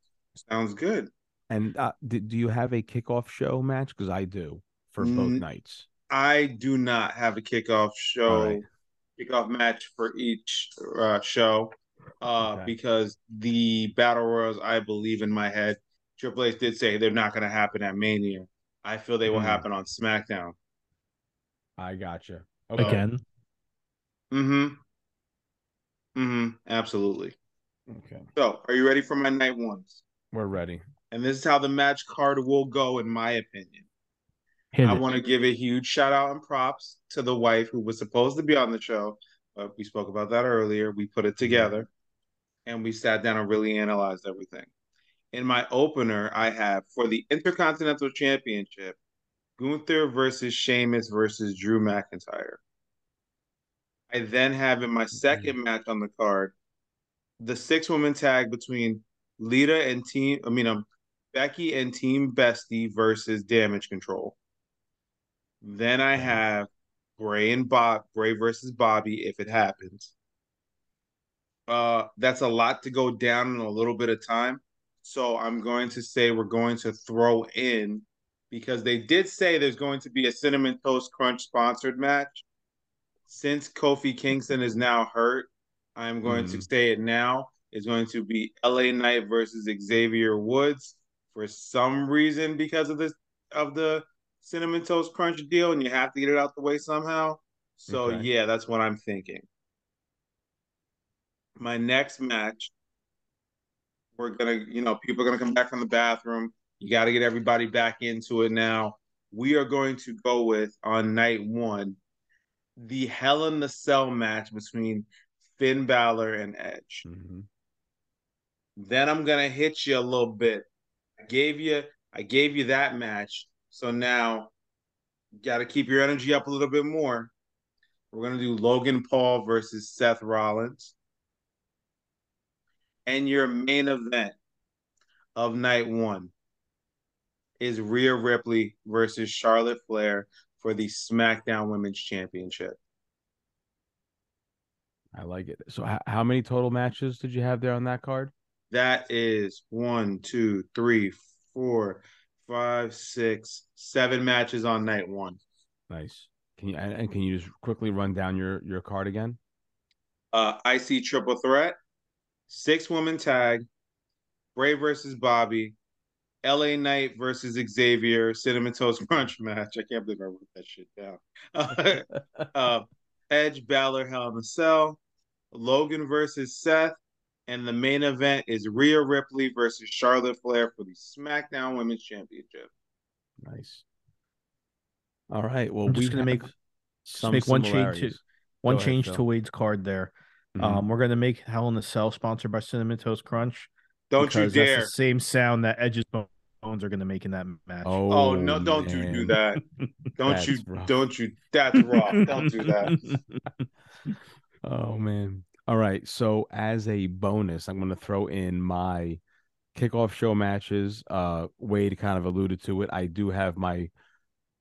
Sounds good. And uh, do, do you have a kickoff show match? Because I do for both Mm, nights. I do not have a kickoff show, right. kickoff match for each uh, show, uh, Okay. because the battle royals, I believe in my head, Triple H did say they're not going to happen at Mania. I feel they will Hmm. happen on SmackDown. I gotcha. Okay. Again. Mm-hmm. Mm-hmm. Absolutely. Okay. So, are you ready for my night ones? We're ready. And this is how the match card will go, in my opinion. Hit I want to give a huge shout out and props to the wife who was supposed to be on the show, but we spoke about that earlier. We put it together and we sat down and really analyzed everything. In my opener, I have for the Intercontinental Championship, Gunther versus Sheamus versus Drew McIntyre. I then have in my second match on the card, the six woman tag between Lita and Team, I mean, um, Becky and Team Bestie versus Damage Control. Then I have Bray and Bob, Bray versus Bobby if it happens. Uh, that's a lot to go down in a little bit of time. So I'm going to say we're going to throw in because they did say there's going to be a cinnamon toast crunch sponsored match. Since Kofi Kingston is now hurt, I'm going mm. to say it now. Is going to be LA Knight versus Xavier Woods for some reason because of this of the cinnamon toast crunch deal, and you have to get it out the way somehow. So okay. yeah, that's what I'm thinking. My next match, we're gonna, you know, people are gonna come back from the bathroom. You got to get everybody back into it now. We are going to go with on night one the Hell in the Cell match between Finn Balor and Edge. Mm-hmm. Then I'm gonna hit you a little bit. I gave you, I gave you that match. So now, you got to keep your energy up a little bit more. We're gonna do Logan Paul versus Seth Rollins, and your main event of night one is Rhea Ripley versus Charlotte Flair for the SmackDown Women's Championship. I like it. So, h- how many total matches did you have there on that card? That is one, two, three, four, five, six, seven matches on night one. Nice. Can you and can you just quickly run down your your card again? Uh, I see triple threat, six woman tag, Bray versus Bobby, LA Knight versus Xavier Cinnamon Toast [laughs] Crunch match. I can't believe I wrote that shit down. [laughs] uh, Edge Balor Hell in a Cell, Logan versus Seth, and the main event is Rhea Ripley versus Charlotte Flair for the SmackDown Women's Championship. Nice. All right. Well, I'm just gonna make just make one change to one ahead, change Phil. to Wade's card there. Mm-hmm. Um, we're gonna make Hell in a Cell sponsored by Cinnamon Toast Crunch. Don't you dare! That's the same sound that Edge's Bones are gonna make in that match. Oh, oh no! Don't man. you do that? [laughs] Don't you? Rough. Don't you? That's wrong. don't do that. [laughs] oh man! All right. So as a bonus, I'm gonna throw in my kickoff show matches. Uh, Wade kind of alluded to it. I do have my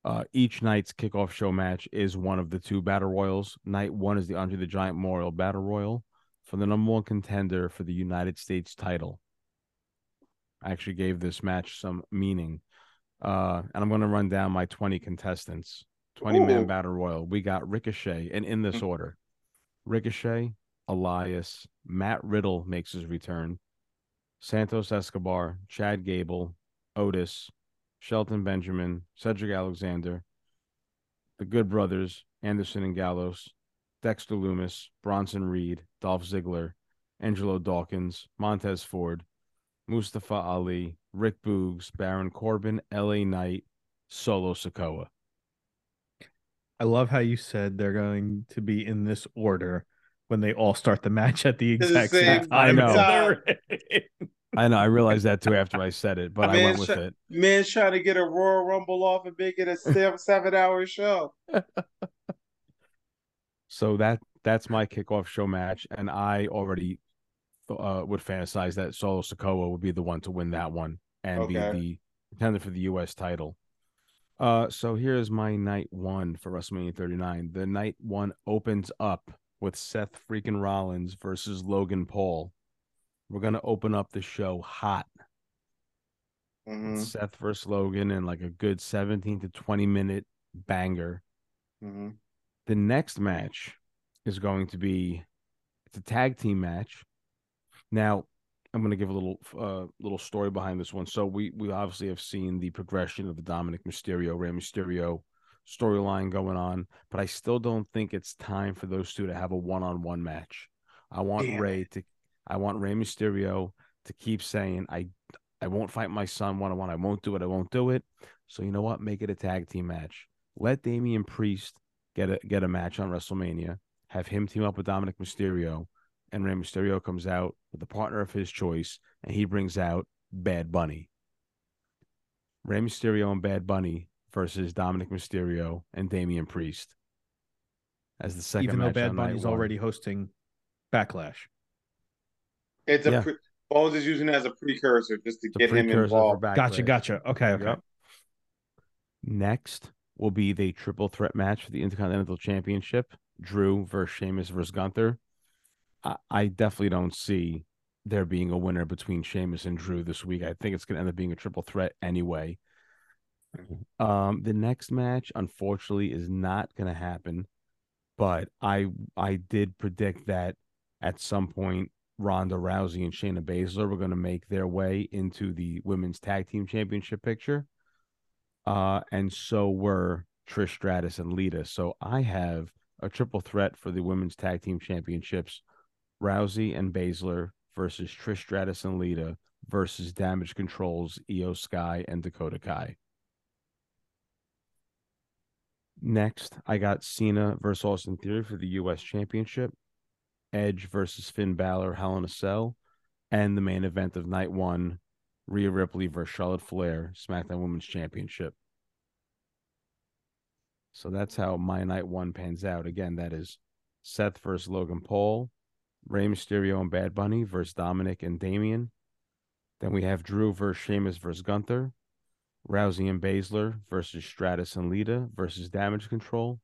uh, each night's kickoff show match is one of the two battle royals. Night one is the Andre the Giant Memorial Battle Royal for the number one contender for the United States title. I actually gave this match some meaning. Uh, and I'm going to run down my 20 contestants. 20 Ooh. man battle royal. We got Ricochet, and in this mm. order Ricochet, Elias, Matt Riddle makes his return, Santos Escobar, Chad Gable, Otis, Shelton Benjamin, Cedric Alexander, the Good Brothers, Anderson and Gallows, Dexter Lumis, Bronson Reed, Dolph Ziggler, Angelo Dawkins, Montez Ford, Mustafa Ali, Rick Boogs, Baron Corbin, LA Knight, Solo Sikoa. I love how you said they're going to be in this order when they all start the match at the exact the same, same, time. I know. [laughs] I know. I realized that too after I said it, but I went with it. Man's trying to get a Royal Rumble off and make it a seven, seven hour show. [laughs] so that that's my kickoff show match, and I already uh, would fantasize that Solo Sikoa would be the one to win that one and okay. be the contender for the U.S. title. Uh, so here's my night one for WrestleMania 39. The night one opens up with Seth freaking Rollins versus Logan Paul. We're gonna open up the show hot. Mm-hmm. Seth versus Logan and like a good 17 to 20 minute banger. Mm-hmm. The next match is going to be it's a tag team match now, I'm going to give a little uh, little story behind this one. So we we obviously have seen the progression of the Dominic Mysterio, Rey Mysterio storyline going on, but I still don't think it's time for those two to have a one-on-one match. I want Damn. Rey to I want Rey Mysterio to keep saying I I won't fight my son one on one. I won't do it. I won't do it. So you know what? Make it a tag team match. Let Damian Priest get a get a match on WrestleMania. Have him team up with Dominic Mysterio and Rey Mysterio comes out with a partner of his choice, and he brings out Bad Bunny. Rey Mysterio and Bad Bunny versus Dominic Mysterio and Damian Priest as the second. Even though Bad Bunny's already hosting Backlash, it's a yeah. pre- Bones is using it as a precursor just to it's get him involved. Gotcha, gotcha. Okay, okay. Yep. Next will be the triple threat match for the Intercontinental Championship: Drew versus Sheamus versus Gunther I, I definitely don't see there being a winner between Sheamus and Drew this week. I think it's going to end up being a triple threat anyway. Um, the next match, unfortunately, is not going to happen. But I I did predict that at some point Ronda Rousey and Shayna Baszler were going to make their way into the women's tag team championship picture. Uh, and so were Trish Stratus and Lita. So I have a triple threat for the women's tag team championships Rousey and Baszler versus Trish Stratus and Lita versus Damage Controls, Iyo Sky, and Dakota Kai. Next, I got Cena versus Austin Theory for the U.S. Championship, Edge versus Finn Balor, Hell in a Cell, and the main event of night one, Rhea Ripley versus Charlotte Flair, SmackDown Women's Championship. So that's how my night one pans out. Again, that is Seth versus Logan Paul, Rey Mysterio and Bad Bunny versus Dominic and Damian. Then we have Drew versus Sheamus versus Gunther, Rousey and Baszler versus Stratus and Lita versus Damage Control,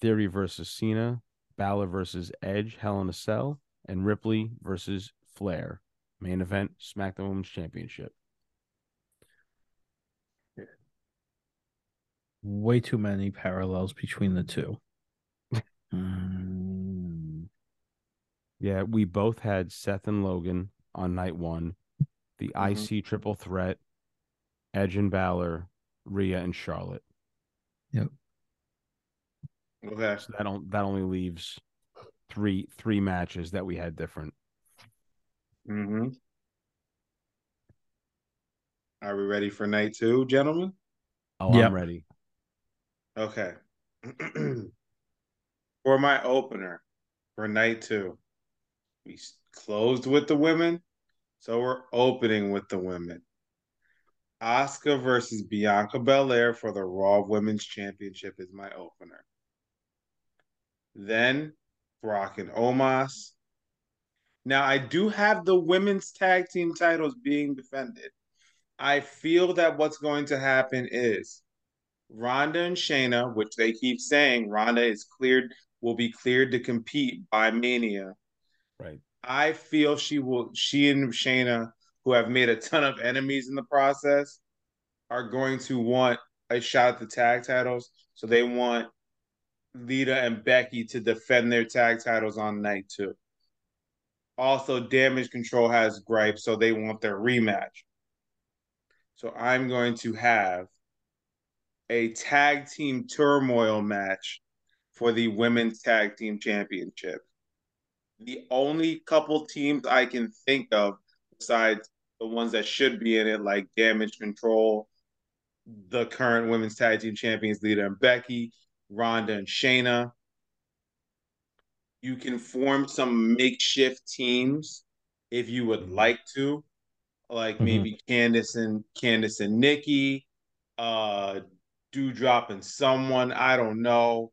Theory versus Cena, Balor versus Edge, Hell in a Cell, and Ripley versus Flair. Main event, SmackDown Women's Championship. Way too many parallels between the two. [laughs] mm. Yeah, we both had Seth and Logan on night one. The Mhm. IC triple threat, Edge and Balor, Rhea and Charlotte. Okay. So that don't that only leaves three three matches that we had different. hmm Are we ready for night two, gentlemen? Oh, Yep. I'm ready. Okay. [clears throat] for my opener for night two, we closed with the women, so we're opening with the women. Asuka versus Bianca Belair for the Raw Women's Championship is my opener. Then Brock and Omos. Now I do have the women's tag team titles being defended. I feel that what's going to happen is Ronda and Shayna, which they keep saying Ronda is cleared, will be cleared to compete by Mania. Right. I feel she will. She and Shayna, who have made a ton of enemies in the process, are going to want a shot at the tag titles. So they want Lita and Becky to defend their tag titles on night two. Also, Damage Control has gripes, so they want their rematch. So I'm going to have a tag team turmoil match for the women's tag team championship. The only couple teams I can think of besides the ones that should be in it, like Damage Control, the current women's tag team champions, Lita and Becky, Ronda and Shayna. You can form some makeshift teams if you would Mhm. like to, like Mhm. maybe Candice and Candice and Nikki, uh, Dewdrop and someone I don't know.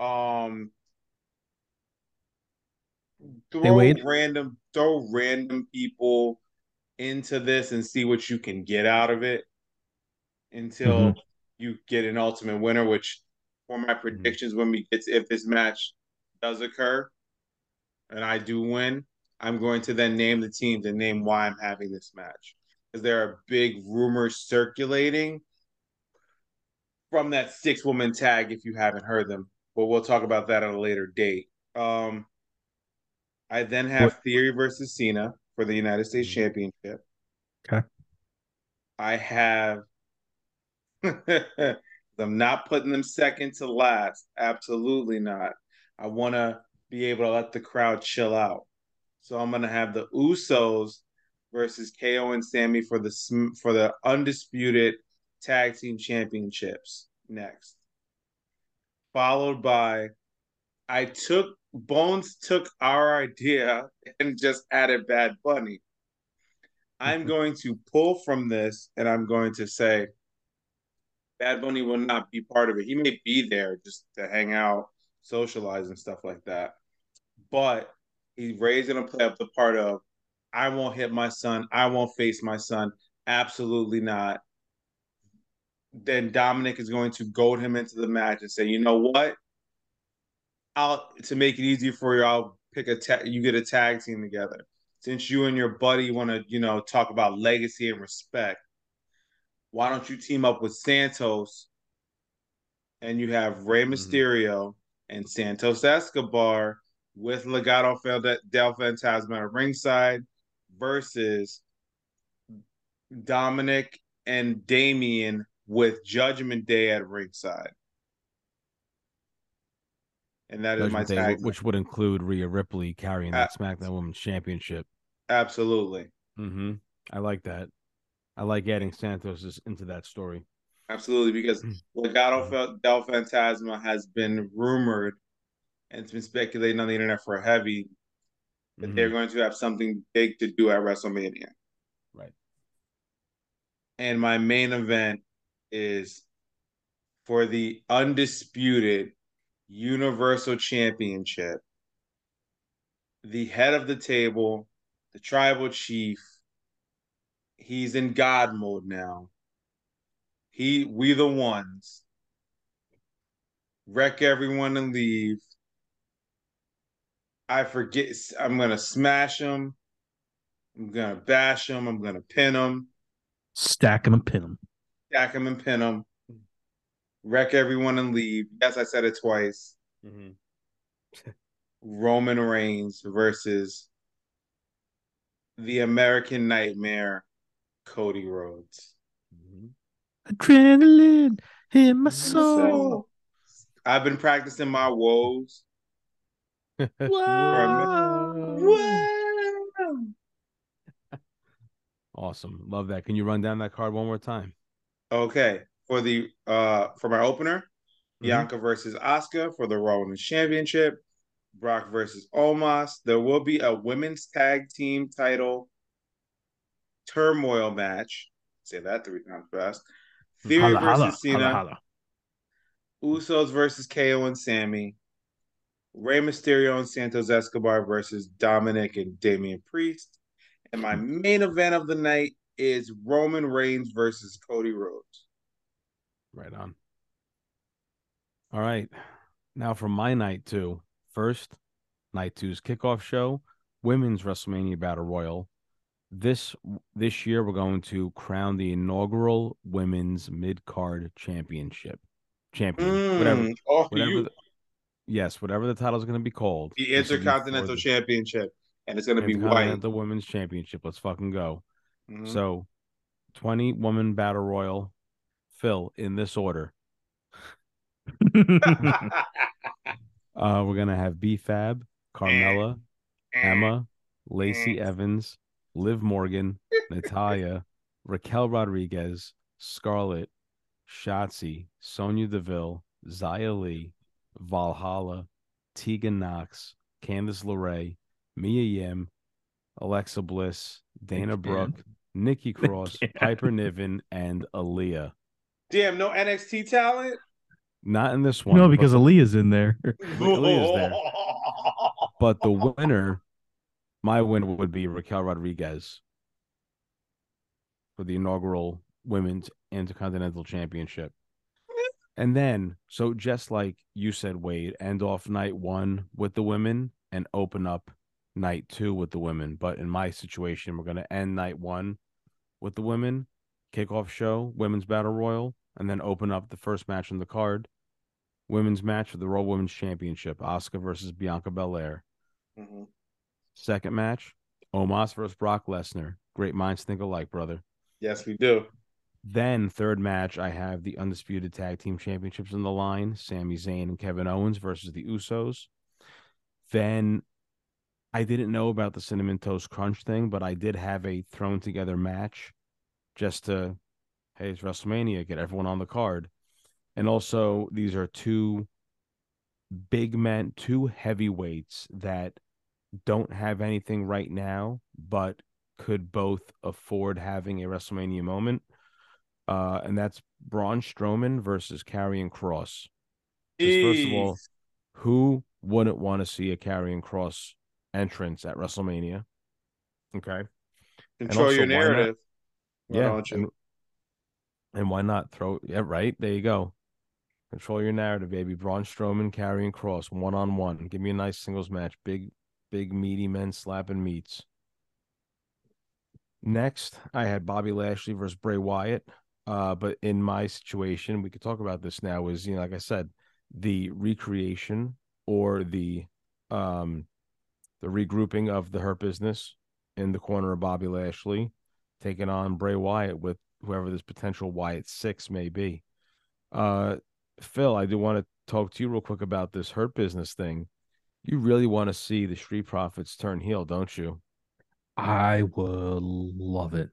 Um, throw random throw random people into this and see what you can get out of it until you get an ultimate winner. Which, for my predictions, when we get to, if this match does occur and I do win, I'm going to then name the teams and name why I'm having this match. Because there are big rumors circulating from that six woman tag if you haven't heard them but we'll talk about that at a later date. Um i then have theory versus cena for the united states Mhm. championship. Okay. i have [laughs] i'm not putting them second to last. Absolutely not. I want to be able to let the crowd chill out. So i'm going to have the usos versus ko and Sami for the for the undisputed tag team championships next. Followed by I took Bonez took our idea [laughs] and just added Bad Bunny. I'm [laughs] going to pull from this and I'm going to say Bad Bunny will not be part of it. He may be there just to hang out, socialize, and stuff like that. But he's raised going to play up the part of I won't hit my son. I won't face my son. Absolutely not. Then Dominic is going to goad him into the match and say, you know what? I'll to make it easier for you, I'll pick a ta- you get a tag team together. Since you and your buddy want to, you know, talk about legacy and respect, why don't you team up with Santos and you have Rey Mm-hmm. Mysterio and Santos Escobar with Legado del Fantasma at ringside versus Dominic and Damian with Judgment Day at ringside. And that is my Judgment Day, tag. which would include Rhea Ripley carrying that SmackDown Women's Championship. Absolutely. Mm-hmm. I like that. I like adding Santos into that story. Absolutely. Because Legado Fel- del Fantasma has been rumored and it's been speculating on the internet for a heavy that Mhm. they're going to have something big to do at WrestleMania. Right. And my main event is for the undisputed Universal Championship. The head of the table, the tribal chief, he's in God mode now. He, we the ones, wreck everyone and leave. I forget. I'm gonna smash him. I'm gonna bash him. I'm gonna pin him, Stack him and pin him. stack him and pin him, wreck everyone and leave. Yes, I said it twice. Mm-hmm. Roman Reigns versus the American Nightmare, Cody Rhodes. Mhm. Adrenaline in my soul. I've been practicing my woes. [laughs] Wow. [laughs] Awesome. Love that. Can you run down that card one more time? Okay, for the uh for my opener, Mhm. Bianca versus Asuka for the Raw Women's Championship. Brock versus Omos. There will be a women's tag team title turmoil match. Say that three times fast. Theory Holla, versus holla, Cena. holla. Usos versus KO and Sami. Rey Mysterio and Santos Escobar versus Dominic and Damian Priest. And my mm. main event of the night is Roman Reigns versus Cody Rhodes. Right on. All right. Now for my night two. First, night two's kickoff show, women's WrestleMania Battle Royal. This this year we're going to crown the inaugural women's mid card championship. Champion. whatever. Mm, Whatever you- the, yes, whatever the title is going to be called. the this will be for Intercontinental the Championship, and it's going to be white. Intercontinental Women's Championship. Let's fucking go. Mhm. So, 20 woman battle royal. Phil, in this order. [laughs] Uh, we're gonna have B Fab, Carmella, Emma, Lacey Evans, Liv Morgan, Natalya, Raquel Rodriguez, Scarlett, Shotzi, Sonya Deville, Xia Li, Valhalla, Tegan Knox, Candice LeRae, Mia Yim, Alexa Bliss, Dana Again. Brooke, Nikki Cross, Again. Piper Niven, and Aliyah. Damn, no NXT talent. Not in this one. no, because the- Aliyah's in there. [laughs] Aliyah's there. But the winner, my win would be Raquel Rodriguez for the inaugural Women's Intercontinental Championship. And then, so just like you said, Wade, end off night one with the women and open up night two with the women. But in my situation, we're going to end night one with the women, kickoff show, women's battle royal, and then open up the first match on the card, women's match for the Raw Women's Championship, Asuka versus Bianca Belair. Mhm. Second match, Omos versus Brock Lesnar. Great minds think alike, brother. Yes, we do. Then third match, I have the undisputed tag team championships on the line: Sami Zayn and Kevin Owens versus the Usos. Then I didn't know about the cinnamon toast crunch thing, but I did have a thrown together match just to, hey, it's WrestleMania, get everyone on the card. And also, these are two big men, two heavyweights that don't have anything right now, but could both afford having a WrestleMania moment. Uh, and that's Braun Strowman versus Karrion Kross. first of all, who wouldn't want to see a Karrion Kross entrance at WrestleMania? Okay. control also, your narrative. Yeah. And, and why not throw yeah, right? There you go. Control your narrative, baby. Braun Strowman, Karrion Kross, one on one. Give me a nice singles match. Big Big meaty men slapping meats. Next, I had Bobby Lashley versus Bray Wyatt. Uh, but in my situation, we could talk about this now. Is you know, like I said, the recreation or the um the regrouping of the Hurt Business in the corner of Bobby Lashley, taking on Bray Wyatt with whoever this potential Wyatt six may be. Uh, Phil, I do want to talk to you real quick about this Hurt Business thing. You really want to see the Street Profits turn heel, don't you? I would love it.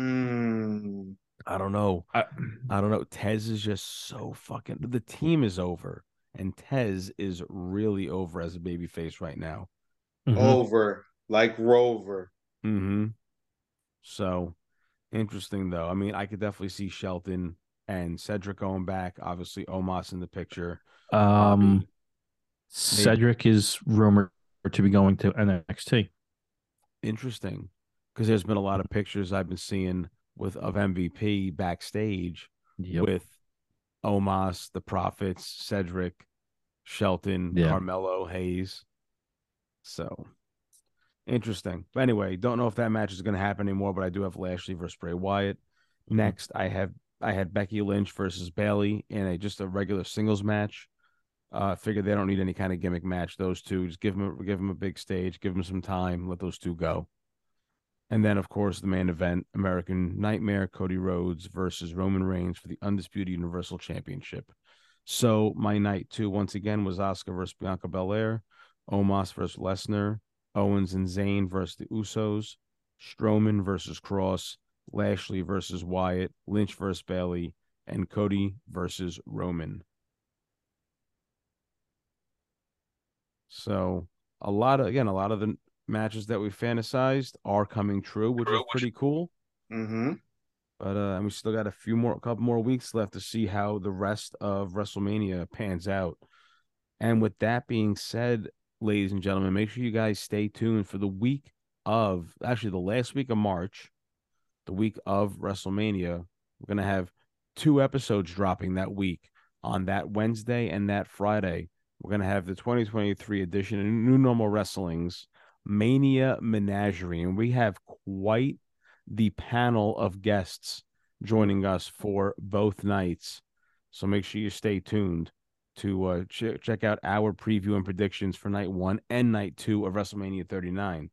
Mm. I don't know. I, I don't know. Tez is just so fucking. The team is over, and Tez is really over as a baby face right now. mhm. Over like Rover. Mm-hmm. So interesting, though. I mean, I could definitely see Shelton and Cedric going back. Obviously, Omos in the picture. um, Bobby. Cedric is rumored to be going to NXT. Interesting, because there's been a lot of pictures I've been seeing with of MVP backstage Yep. with Omos, the Profits, Cedric, Shelton, Yeah. Carmelo, Hayes. So interesting. But anyway, don't know if that match is going to happen anymore, but I do have Lashley versus Bray Wyatt. Mhm. Next, I have I had Becky Lynch versus Bayley in a just a regular singles match. Uh, figured they don't need any kind of gimmick match. Those two, just give them give them a big stage, give them some time, let those two go. And then, of course, the main event: American Nightmare, Cody Rhodes versus Roman Reigns for the undisputed Universal Championship. So my night two once again was Asuka versus Bianca Belair, Omos versus Lesnar, Owens and Zayn versus the Usos, Strowman versus Kross, Lashley versus Wyatt, Lynch versus Bayley, and Cody versus Roman. So a lot of again, a lot of the matches that we fantasized are coming true, which is pretty cool. Mm-hmm. But uh, and we still got a few more, a couple more weeks left to see how the rest of WrestleMania pans out. And with that being said, ladies and gentlemen, make sure you guys stay tuned for the week of actually the last week of March, the week of WrestleMania. We're gonna have two episodes dropping that week on that Wednesday and that Friday. We're gonna have the 2023 edition of New Normal Wrestling's Mania Menagerie, and we have quite the panel of guests joining us for both nights. So make sure you stay tuned to uh, ch- check out our preview and predictions for night one and night two of WrestleMania 39.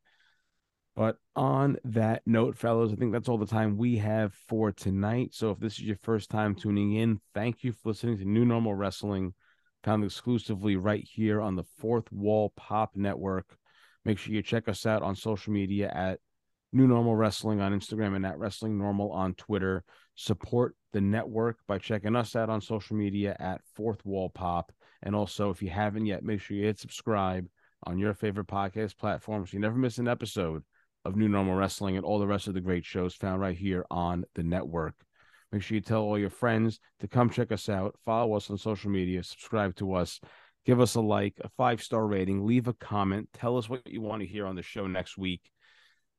But on that note, fellas, I think that's all the time we have for tonight. So if this is your first time tuning in, thank you for listening to New Normal Wrestling, found exclusively right here on the Fourth Wall Pop Network. Make sure you check us out on social media at New Normal Wrestling on Instagram and at Wrestling Normal on Twitter. Support the network by checking us out on social media at Fourth Wall Pop. And also, if you haven't yet, make sure you hit subscribe on your favorite podcast platform so you never miss an episode of New Normal Wrestling and all the rest of the great shows found right here on the network. Make sure you tell all your friends to come check us out, follow us on social media, subscribe to us, give us a like, a five star rating, leave a comment, tell us what you want to hear on the show next week.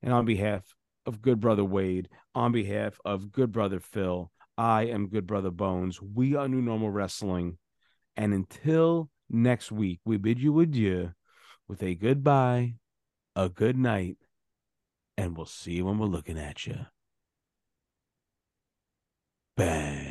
And on behalf of Good Brother Wade, on behalf of Good Brother Phil, I am Good Brother Bonez. We are New Normal Wrestling. And until next week, we bid you adieu with a goodbye, a good night, and we'll see you when we're looking at you. Bang.